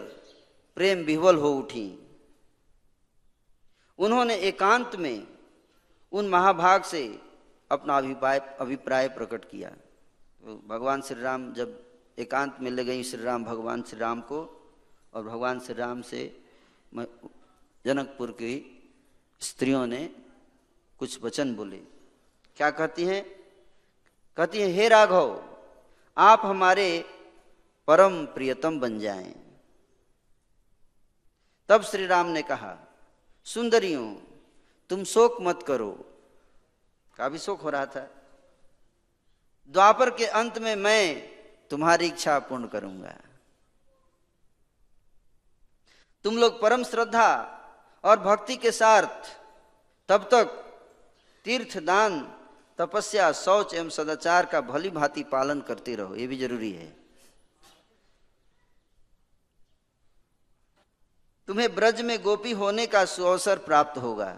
प्रेम विह्वल हो उठी। उन्होंने एकांत में उन महाभाग से अपना अभिप्राय अभिप्राय प्रकट किया। भगवान श्री राम जब एकांत में ले गई श्री राम भगवान श्री राम को, और भगवान श्री राम से जनकपुर की स्त्रियों ने कुछ वचन बोले। क्या कहती हैं? कहती हैं, हे राघव, आप हमारे परम प्रियतम बन जाएँ। तब श्री राम ने कहा, सुंदरियों, तुम शोक मत करो। काफ़ी शोक हो रहा था। द्वापर के अंत में मैं तुम्हारी इच्छा पूर्ण करूँगा। तुम लोग परम श्रद्धा और भक्ति के साथ तब तक तीर्थ दान तपस्या, शौच एवं सदाचार का भली भांति पालन करते रहो, ये भी ज़रूरी है। तुम्हें ब्रज में गोपी होने का सुअवसर प्राप्त होगा।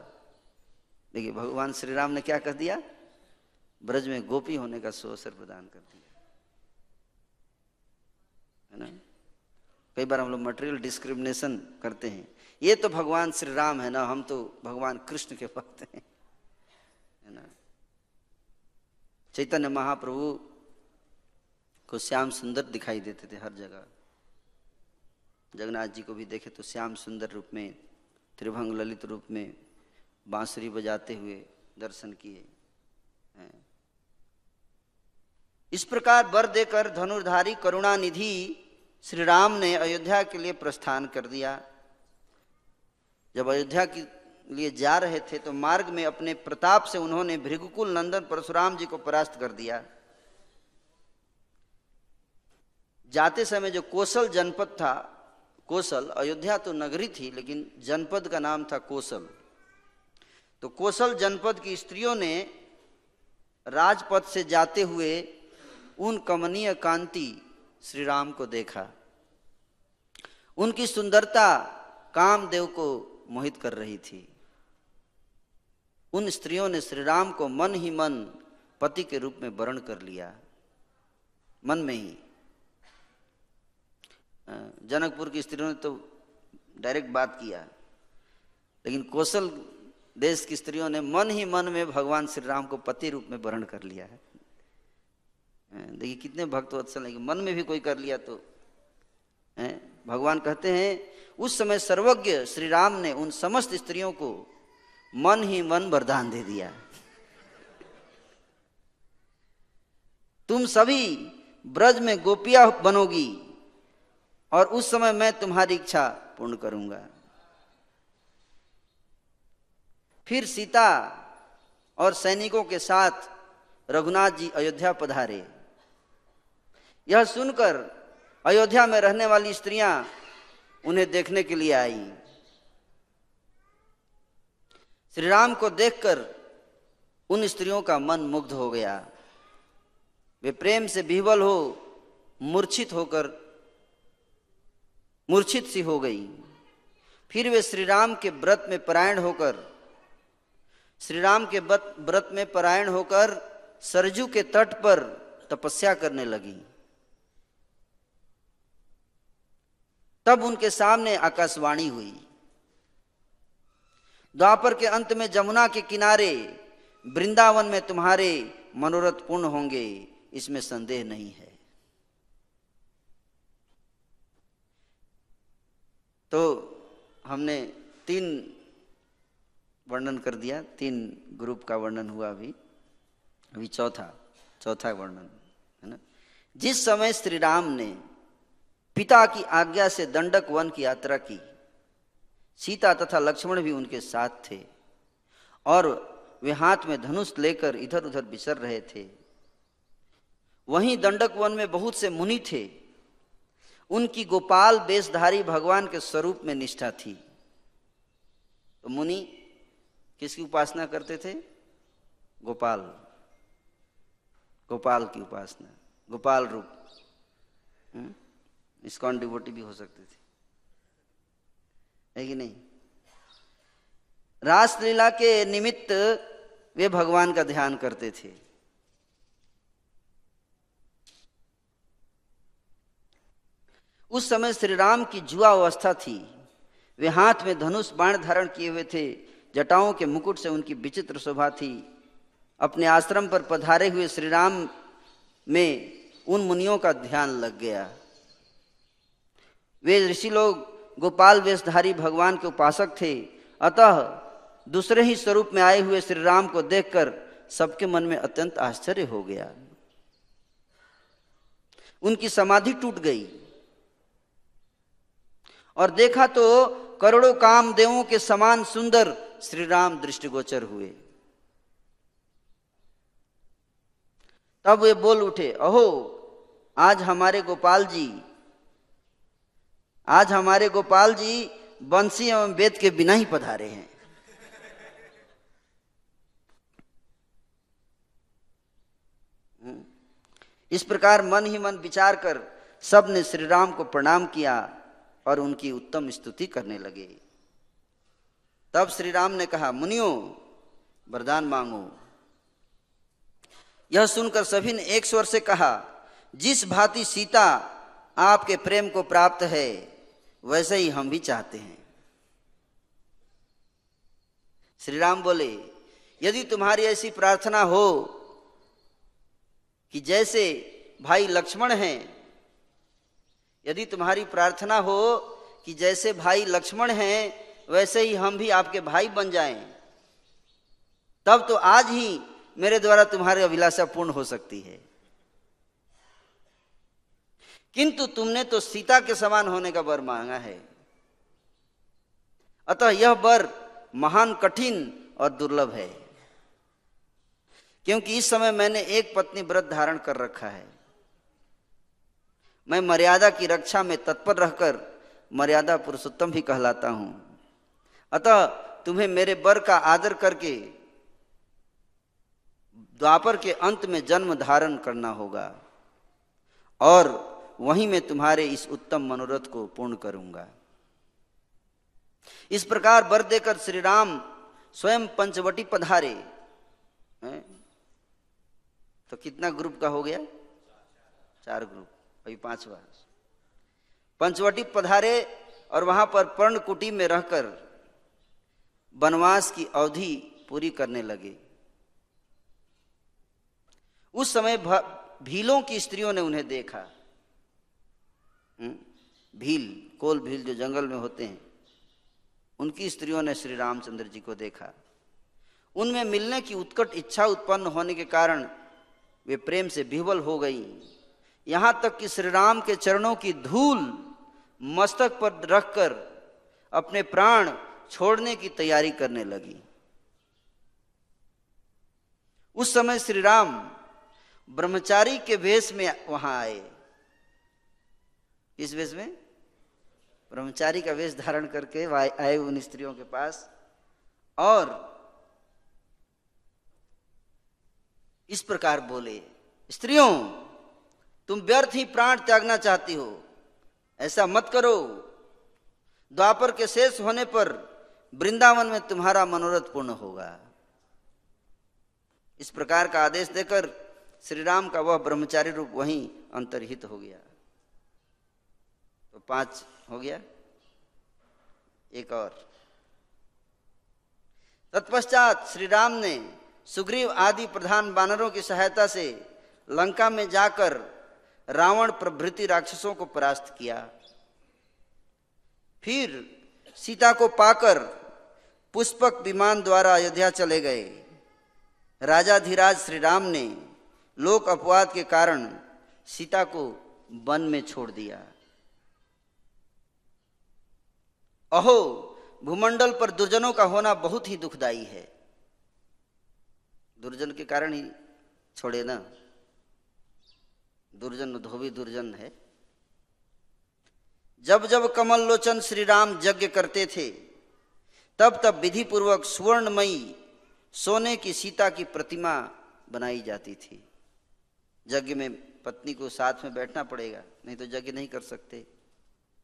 देखिए, भगवान श्री राम ने क्या कह दिया? ब्रज में गोपी होने का सुअवसर प्रदान कर दिया है ना? कई बार हम लोग मटेरियल डिस्क्रिमिनेशन करते हैं। ये तो भगवान श्री राम है ना, हम तो भगवान कृष्ण के भक्त हैं। है ना? चैतन्य महाप्रभु को श्याम सुंदर दिखाई देते थे हर जगह। जगन्नाथ जी को भी देखे तो श्याम सुंदर रूप में, त्रिभंग ललित रूप में बांसुरी बजाते हुए दर्शन किए। इस प्रकार वर देकर धनुर्धारी करुणा निधि श्री राम ने अयोध्या के लिए प्रस्थान कर दिया। जब अयोध्या के लिए जा रहे थे तो मार्ग में अपने प्रताप से उन्होंने भृगुकुल नंदन परशुराम जी को परास्त कर दिया। जाते समय जो कोसल जनपद था, कोसल, अयोध्या तो नगरी थी, लेकिन जनपद का नाम था कोसल। तो कोसल जनपद की स्त्रियों ने राजपथ से जाते हुए उन कमनीय कांति श्री राम को देखा। उनकी सुंदरता कामदेव को मोहित कर रही थी। उन स्त्रियों ने श्री राम को मन ही मन पति के रूप में वर्ण कर लिया। मन में ही। जनकपुर की स्त्रियों ने तो डायरेक्ट बात किया। लेकिन कौशल देश की स्त्रियों ने मन ही मन में भगवान श्री राम को पति रूप में वर्ण कर लिया है। देखिए, कितने भक्त वत्सल है मन में भी कोई कर लिया तो है? भगवान कहते हैं, उस समय सर्वज्ञ श्री राम ने उन समस्त स्त्रियों को मन ही मन वरदान दे दिया। तुम सभी ब्रज में गोपिया बनोगी और उस समय मैं तुम्हारी इच्छा पूर्ण करूँगा। फिर सीता और सैनिकों के साथ रघुनाथ जी अयोध्या पधारे। यह सुनकर अयोध्या में रहने वाली स्त्रियाँ उन्हें देखने के लिए आई। श्री राम को देखकर उन स्त्रियों का मन मुग्ध हो गया। वे प्रेम से विह्वल हो, मूर्छित होकर, मूर्छित सी हो गई। फिर वे श्री राम के व्रत में परायण होकर श्री राम के व्रत में परायण होकर सरजू के तट पर तपस्या करने लगी। तब उनके सामने आकाशवाणी हुई। द्वापर के अंत में जमुना के किनारे वृंदावन में तुम्हारे मनोरथ पूर्ण होंगे, इसमें संदेह नहीं है। तो हमने तीन वर्णन कर दिया, तीन ग्रुप का वर्णन हुआ अभी। अभी चौथा चौथा वर्णन, है ना? जिस समय श्री राम ने पिता की आज्ञा से दंडक वन की यात्रा की। सीता तथा लक्ष्मण भी उनके साथ थे और वे हाथ में धनुष लेकर इधर उधर बिसर रहे थे। वहीं दंडक वन में बहुत से मुनि थे। उनकी गोपाल बेशधारी भगवान के स्वरूप में निष्ठा थी। तो मुनि किसकी उपासना करते थे? गोपाल। गोपाल की उपासना। गोपाल रूप। हम्म? इसकॉन डिवोटी भी हो सकते थे। है कि नहीं? रासलीला के निमित्त वे भगवान का ध्यान करते थे। उस समय श्री राम की जुआ अवस्था थी। वे हाथ में धनुष बाण धारण किए हुए थे। जटाओं के मुकुट से उनकी विचित्र शोभा थी। अपने आश्रम पर पधारे हुए श्री राम में उन मुनियों का ध्यान लग गया। वे ऋषि लोग गोपाल वेशधारी भगवान के उपासक थे। अतः दूसरे ही स्वरूप में आए हुए श्री राम को देखकर सबके मन में अत्यंत आश्चर्य हो गया। उनकी समाधि टूट गई। और देखा तो करोड़ों काम देवों के समान सुंदर श्री राम दृष्टिगोचर हुए। तब वे बोल उठे, अहो, आज हमारे गोपाल जी आज हमारे गोपाल जी बंसी एवं वेद के बिना ही पधारे हैं। हम्म। इस प्रकार मन ही मन विचार कर सबने श्री राम को प्रणाम किया और उनकी उत्तम स्तुति करने लगे। तब श्री राम ने कहा, मुनियो, वरदान मांगो। यह सुनकर सभी ने एक स्वर से कहा, जिस भांति सीता आपके प्रेम को प्राप्त है वैसे ही हम भी चाहते हैं। श्री राम बोले, यदि तुम्हारी ऐसी प्रार्थना हो कि जैसे भाई लक्ष्मण हैं, यदि तुम्हारी प्रार्थना हो कि जैसे भाई लक्ष्मण हैं, वैसे ही हम भी आपके भाई बन जाएँ, तब तो आज ही मेरे द्वारा तुम्हारी अभिलाषा पूर्ण हो सकती है। किंतु तुमने तो सीता के समान होने का वर मांगा है। अतः यह वर महान, कठिन और दुर्लभ है। क्योंकि इस समय मैंने एक पत्नी व्रत धारण कर रखा है। मैं मर्यादा की रक्षा में तत्पर रहकर मर्यादा पुरुषोत्तम भी कहलाता हूँ। अतः तुम्हें मेरे वर का आदर करके द्वापर के अंत में जन्म धारण करना होगा। और वहीं मैं तुम्हारे इस उत्तम मनोरथ को पूर्ण करूँगा। इस प्रकार वर देकर श्री राम स्वयं पंचवटी पधारे। तो कितना ग्रुप का हो गया? चार ग्रुप, अभी पांचवा। पंचवटी पधारे और वहाँ पर पर्ण कुटी में रहकर वनवास की अवधि पूरी करने लगे। उस समय भीलों की स्त्रियों ने उन्हें देखा? भील, कोल भील जो जंगल में होते हैं, उनकी स्त्रियों ने श्री रामचंद्र जी को देखा। उनमें मिलने की उत्कट इच्छा उत्पन्न होने के कारण वे प्रेम से विह्वल हो गई। यहाँ तक कि श्री राम के चरणों की धूल मस्तक पर रखकर अपने प्राण छोड़ने की तैयारी करने लगी। उस समय श्री राम ब्रह्मचारी के वेश में वहाँ आए। किस वेश में? ब्रह्मचारी का वेश धारण करके आए उन स्त्रियों के पास। और इस प्रकार बोले, स्त्रियों, तुम व्यर्थ ही प्राण त्यागना चाहती हो। ऐसा मत करो। द्वापर के शेष होने पर वृंदावन में तुम्हारा मनोरथ पूर्ण होगा। इस प्रकार का आदेश देकर श्री राम का वह ब्रह्मचारी रूप वहीं अंतर्हित हो गया। तो पाँच हो गया। एक और। तत्पश्चात श्री राम ने सुग्रीव आदि प्रधान बानरों की सहायता से लंका में जाकर रावण प्रभृति राक्षसों को परास्त किया। फिर सीता को पाकर पुष्पक विमान द्वारा अयोध्या चले गए। राजा धीराज श्री राम ने लोक अपवाद के कारण सीता को वन में छोड़ दिया। अहो, भूमंडल पर दुर्जनों का होना बहुत ही दुखदाई है। दुर्जन के कारण ही छोड़े ना। दुर्जन धोबी दुर्जन है। जब जब कमल लोचन श्री राम यज्ञ करते थे, तब तब विधि पूर्वक सुवर्णमयी सोने की सीता की प्रतिमा बनाई जाती थी। यज्ञ में पत्नी को साथ में बैठना पड़ेगा, नहीं तो यज्ञ नहीं कर सकते।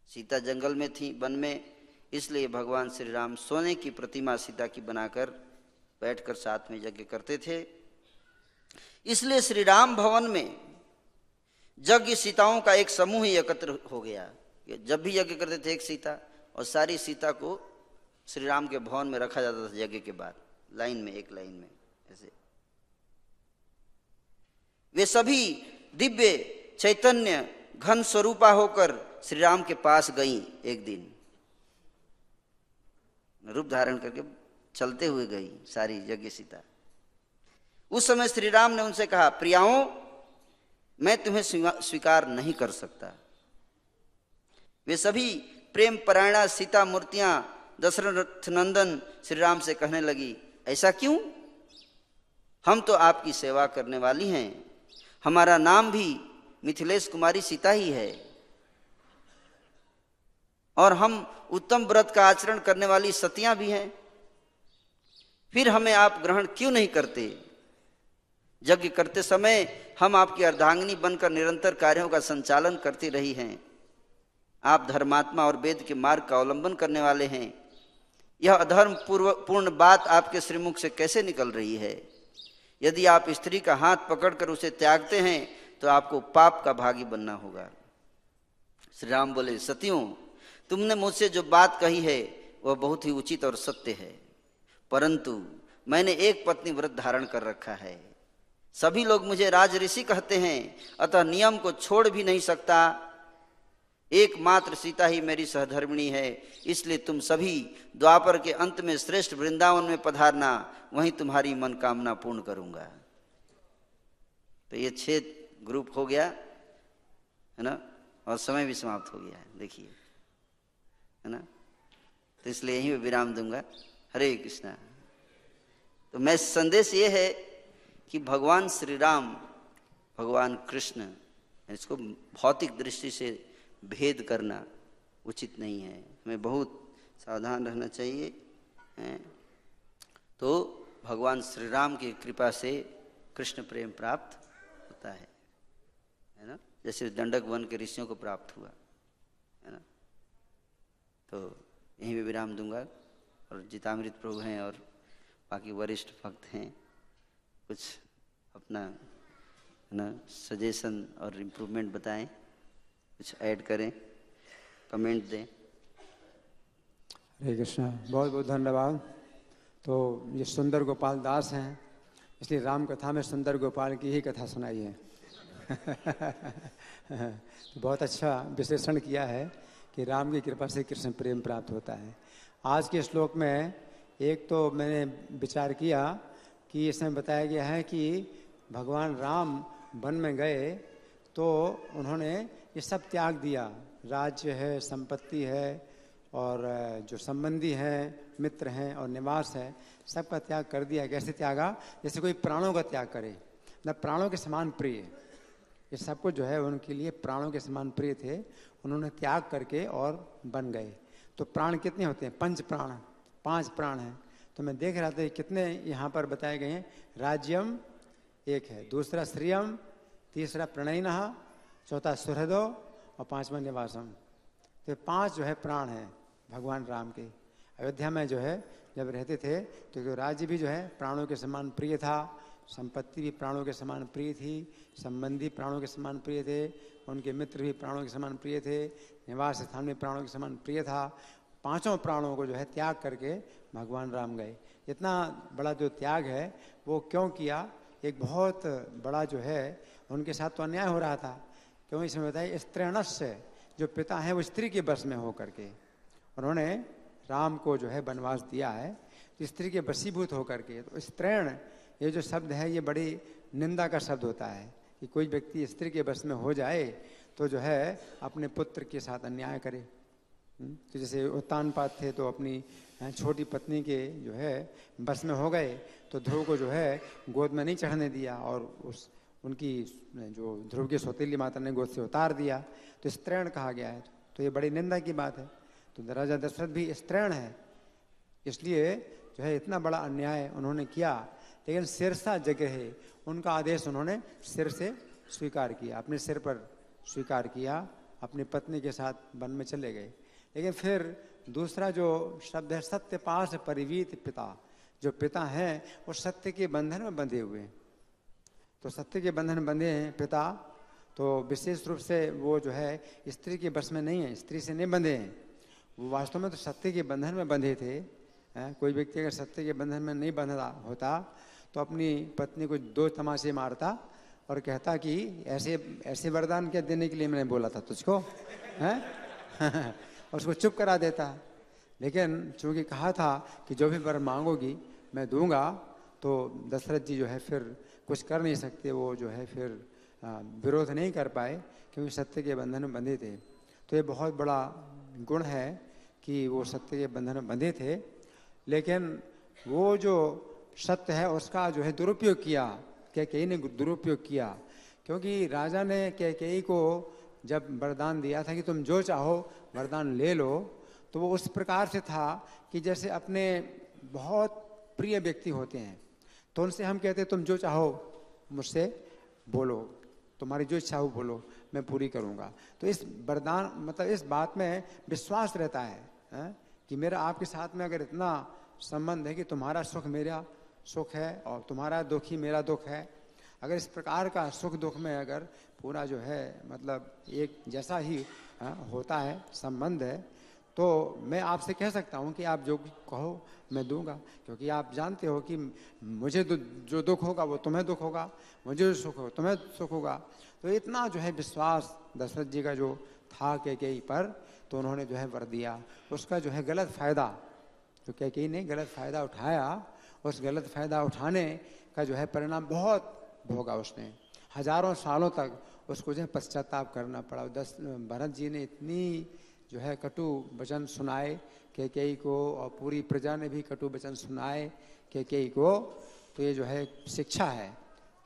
सीता जंगल में थी, वन में इसलिए भगवान श्री राम सोने की प्रतिमा सीता की बनाकर बैठकर साथ में यज्ञ करते थे। इसलिए श्री राम भवन में यज्ञ सीताओं का एक समूह ही एकत्र हो गया जब भी यज्ञ करते थे एक सीता और सारी सीता को श्री राम के भवन में रखा जाता था यज्ञ के बाद, लाइन में, एक लाइन में, ऐसे। वे सभी दिव्य चैतन्य घन स्वरूपा होकर श्री राम के पास गई एक दिन। रूप धारण करके चलते हुए गई सारी यज्ञ सीता। उस समय श्री राम ने उनसे कहा, प्रियाओं, मैं तुम्हें स्वीकार नहीं कर सकता। वे सभी प्रेम परायणा सीता मूर्तियाँ दशरथ नंदन श्री राम से कहने लगी, ऐसा क्यों? हम तो आपकी सेवा करने वाली हैं। हमारा नाम भी मिथिलेश कुमारी सीता ही है। और हम उत्तम व्रत का आचरण करने वाली सतियाँ भी हैं। फिर हमें आप ग्रहण क्यों नहीं करते? यज्ञ करते समय हम आपकी अर्धांगिनी बनकर निरंतर कार्यों का संचालन करती रही हैं। आप धर्मात्मा और वेद के मार्ग का अवलंबन करने वाले हैं। यह अधर्म पूर्व पूर्ण बात आपके श्रीमुख से कैसे निकल रही है? यदि आप स्त्री का हाथ पकड़कर उसे त्यागते हैं तो आपको पाप का भागी बनना होगा। श्री राम बोले, सतियों तुमने मुझसे जो बात कही है, वह बहुत ही उचित और सत्य है। परंतु मैंने एक पत्नी व्रत धारण कर रखा है। सभी लोग मुझे राज ऋषि कहते हैं, अतः नियम को छोड़ भी नहीं सकता। एकमात्र सीता ही मेरी सहधर्मिणी है, इसलिए तुम सभी द्वापर के अंत में श्रेष्ठ वृंदावन में पधारना, वहीं तुम्हारी मनकामना पूर्ण करूँगा। तो ये छह ग्रुप हो गया, है ना? और समय भी समाप्त हो गया है, देखिए। है ना? तो इसलिए यहीं विराम दूँगा। हरे कृष्णा। तो मैं संदेश ये है कि भगवान श्री राम भगवान कृष्ण, इसको भौतिक दृष्टि से भेद करना उचित नहीं है। हमें बहुत सावधान रहना चाहिए, है? तो भगवान श्री राम की कृपा से कृष्ण प्रेम प्राप्त होता है। है ना? जैसे दंडक वन के ऋषियों को प्राप्त हुआ। तो यहीं भी विराम दूँगा। और जितामृत प्रभु हैं और बाकी वरिष्ठ भक्त हैं, कुछ अपना, है ना सजेशन और इम्प्रूवमेंट बताएँ, कुछ ऐड करें कमेंट दें। हरे कृष्णा, बहुत बहुत धन्यवाद। तो ये सुंदर गोपाल दास हैं, इसलिए राम कथा में सुंदर गोपाल की ही कथा सुनाई है तो बहुत अच्छा विश्लेषण किया है। कि राम की कृपा से कृष्ण प्रेम प्राप्त होता है। आज के श्लोक में एक तो मैंने विचार किया कि इसमें बताया गया है कि भगवान राम वन में गए तो उन्होंने ये सब त्याग दिया। राज्य है, संपत्ति है और जो संबंधी हैं, मित्र हैं और निवास है, सबका त्याग कर दिया। कैसे त्यागा? जैसे कोई प्राणों का त्याग करे, न प्राणों के समान प्रिय। ये सब कुछ जो है उनके लिए प्राणों के समान प्रिय थे, उन्होंने त्याग करके और बन गए। तो प्राण कितने होते हैं? पंच प्राण, पाँच प्राण हैं। तो मैं देख रहा था कितने यहाँ पर बताए गए हैं। राज्यम एक है, दूसरा श्रियम, तीसरा प्रणयन, चौथा सुहृदो और पांचवा निवासम। तो पाँच जो है प्राण है भगवान राम के। अयोध्या में जो है जब रहते थे तो राज्य भी जो है प्राणों के समान प्रिय था संपत्ति भी प्राणों के समान प्रिय थी संबंधी प्राणों के समान प्रिय थे उनके मित्र भी प्राणों के समान प्रिय थे निवास स्थान में प्राणों के समान प्रिय था। पाँचों प्राणों को जो है त्याग करके भगवान राम गए। इतना बड़ा जो त्याग है, वो क्यों किया? एक बहुत बड़ा जो है, उनके साथ तो अन्याय हो रहा था। क्यों इसमें बताइए स्त्रीणस से जो पिता हैं, वो स्त्री के बस में हो करके उन्होंने राम को जो है वनवास दिया है। तो स्त्री के बसीभूत होकर के तो स्त्रीण ये जो शब्द है ये बड़ी निंदा का शब्द होता है कि कोई व्यक्ति स्त्री के बस में हो जाए तो जो है अपने पुत्र के साथ अन्याय करे। हम्म, तो जैसे उत्तान पात थे तो अपनी छोटी पत्नी के जो है बस में हो गए तो ध्रुव को जो है गोद में नहीं चढ़ने दिया और उस उनकी जो ध्रुव की सौतीली माता ने गोद से उतार दिया। तो स्त्रीण कहा गया है। तो ये बड़ी निंदा की बात है। तो राजा दशरथ भी स्त्रीण है इसलिए जो है इतना बड़ा अन्याय उन्होंने किया। लेकिन सिरसा जगह है। उनका आदेश उन्होंने सिर से स्वीकार किया, अपने सिर पर स्वीकार किया, अपनी पत्नी के साथ वन में चले गए। लेकिन फिर दूसरा जो शब्द है, सत्य पास परिवीत पिता, जो पिता हैं, वो सत्य के बंधन में बंधे हुए हैं। तो सत्य के बंधन में बंधे हैं पिता तो विशेष रूप से वो जो है, स्त्री के बस में नहीं है, स्त्री से नहीं बंधे हैं। वो वास्तव में तो सत्य के बंधन में बंधे थे, है? कोई व्यक्ति अगर सत्य के बंधन में नहीं बंधा होता तो अपनी पत्नी को दो तमाशे मारता और कहता कि ऐसे ऐसे वरदान क्या देने के लिए मैंने बोला था तुझको? है? और उसको चुप करा देता। लेकिन चूँकि कहा था कि जो भी वर मांगोगी, मैं दूँगा तो दशरथ जी जो है फिर कुछ कर नहीं सकते, वो जो है फिर विरोध नहीं कर पाए, क्योंकि सत्य के बंधन में बंधे थे। तो ये बहुत बड़ा गुण है कि वो सत्य के बंधन में बंधे थे। लेकिन वो जो सत्य है उसका जो है दुरुपयोग किया। कैकेयी ने दुरुपयोग किया। क्योंकि राजा ने कैकेयी को जब वरदान दिया था कि तुम जो चाहो वरदान ले लो तो वो उस प्रकार से था कि जैसे अपने बहुत प्रिय व्यक्ति होते हैं तो उनसे हम कहते तुम जो चाहो मुझसे बोलो। तुम्हारी जो इच्छा हो बोलो। मैं पूरी करूँगा। तो इस वरदान मतलब इस बात में विश्वास रहता है, है कि मेरा आपके साथ में अगर इतना संबंध है कि तुम्हारा सुख मेरा सुख है और तुम्हारा दुख ही मेरा दुख है। अगर इस प्रकार का सुख दुख में अगर पूरा जो है मतलब एक जैसा ही होता है, संबंध है तो मैं आपसे कह सकता हूँ कि आप जो कहो, मैं दूँगा। क्योंकि आप जानते हो कि मुझे जो दुख होगा, वो तुम्हें दुख होगा, मुझे जो सुख हो, तुम्हें सुख होगा। तो इतना जो है विश्वास दशरथ जी का जो था के कई पर तो उन्होंने जो है वर दिया। उसका जो है गलत फ़ायदा तो क्या कई ने गलत फ़ायदा उठाया उस गलत फ़ायदा उठाने का जो है परिणाम बहुत भोगा उसने। हज़ारों सालों तक उसको जो है पश्चाताप करना पड़ा। दस, भरत जी ने इतनी जो है कटु वचन सुनाए के कई को और पूरी प्रजा ने भी कटु वचन सुनाए के कई को। तो ये जो है शिक्षा है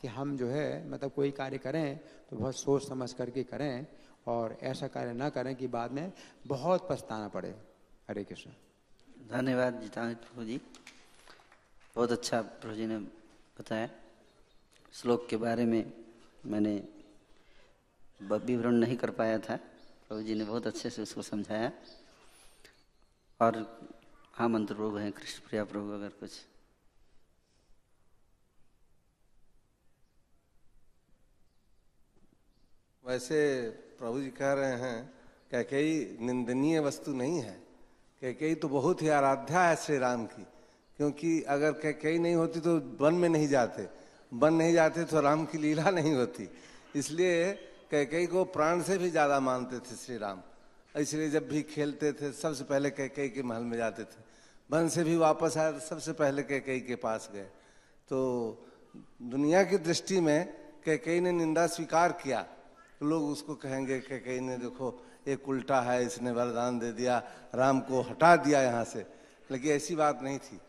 कि हम जो है मतलब कोई कार्य करें तो बहुत सोच समझ करके करें और ऐसा कार्य ना करें कि बाद में बहुत पछताना पड़े। हरे कृष्ण। धन्यवाद प्रभु जी। बहुत अच्छा प्रभु जी ने बताया। श्लोक के बारे में मैंने विवरण नहीं कर पाया था। प्रभु जी ने बहुत अच्छे से उसको समझाया। और हाँ मंत्र प्रभु हैं, कृष्ण प्रिया प्रभु, अगर कुछ। वैसे प्रभु जी कह रहे हैं कैकई निंदनीय वस्तु नहीं है। कैकई तो बहुत ही आराध्या है श्री राम की। क्योंकि अगर कैकई नहीं होती तो वन में नहीं जाते। वन नहीं जाते तो राम की लीला नहीं होती। इसलिए कैकई को प्राण से भी ज़्यादा मानते थे श्री राम। इसलिए जब भी खेलते थे, सबसे पहले कैकई के महल में जाते थे। वन से भी वापस आए तो सबसे पहले कैकई के पास गए। तो दुनिया की दृष्टि में कैकई ने निंदा स्वीकार किया। लोग उसको कहेंगे कैकई ने देखो, एक उल्टा है, इसने वरदान दे दिया, राम को हटा दिया यहाँ से। लेकिन ऐसी बात नहीं थी।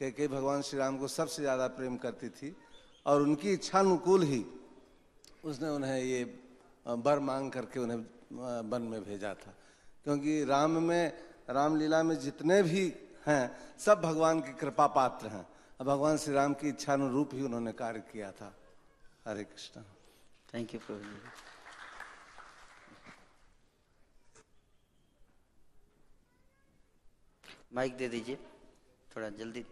कैकई भगवान श्री राम को सबसे ज़्यादा प्रेम करती थी और उनकी इच्छानुकूल ही उसने उन्हें ये बर मांग करके उन्हें वन में भेजा था। क्योंकि राम में, रामलीला में जितने भी हैं, सब भगवान की कृपा पात्र हैं। और भगवान श्री राम की इच्छा अनुरूप ही उन्होंने कार्य किया था। हरे कृष्ण। थैंक यू प्रभु माइक दे दीजिए, थोड़ा जल्दी।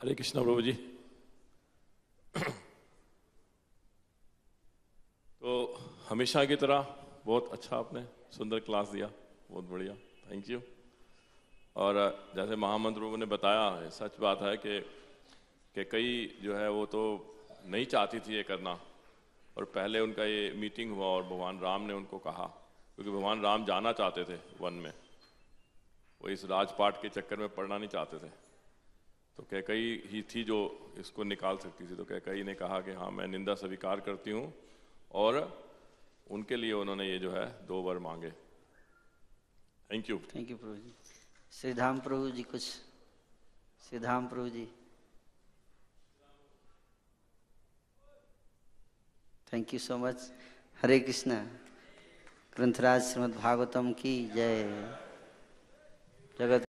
हरे कृष्णा प्रभु जी तो हमेशा की तरह बहुत अच्छा आपने सुंदर क्लास दिया। बहुत बढ़िया। थैंक यू और जैसे महामंत्र प्रभु ने बताया है, सच बात है कि कि कई जो है वो तो नहीं चाहती थी ये करना। और पहले उनका ये मीटिंग हुआ और भगवान राम ने उनको कहा क्योंकि भगवान राम जाना चाहते थे वन में। वो इस राजपाट के चक्कर में पढ़ना नहीं चाहते थे। तो कैकई ही थी जो इसको निकाल सकती थी तो कैकई ने कहा कि हाँ मैं निंदा स्वीकार करती हूँ और उनके लिए उन्होंने ये जो है दो वर मांगे। Thank you thank you Prabhu ji. Shridham Prabhu ji, कुछ Shridham Prabhu ji. Thank you so much Hare Krishna, ग्रंथराज Shrimad Bhagavatam की जय। जगत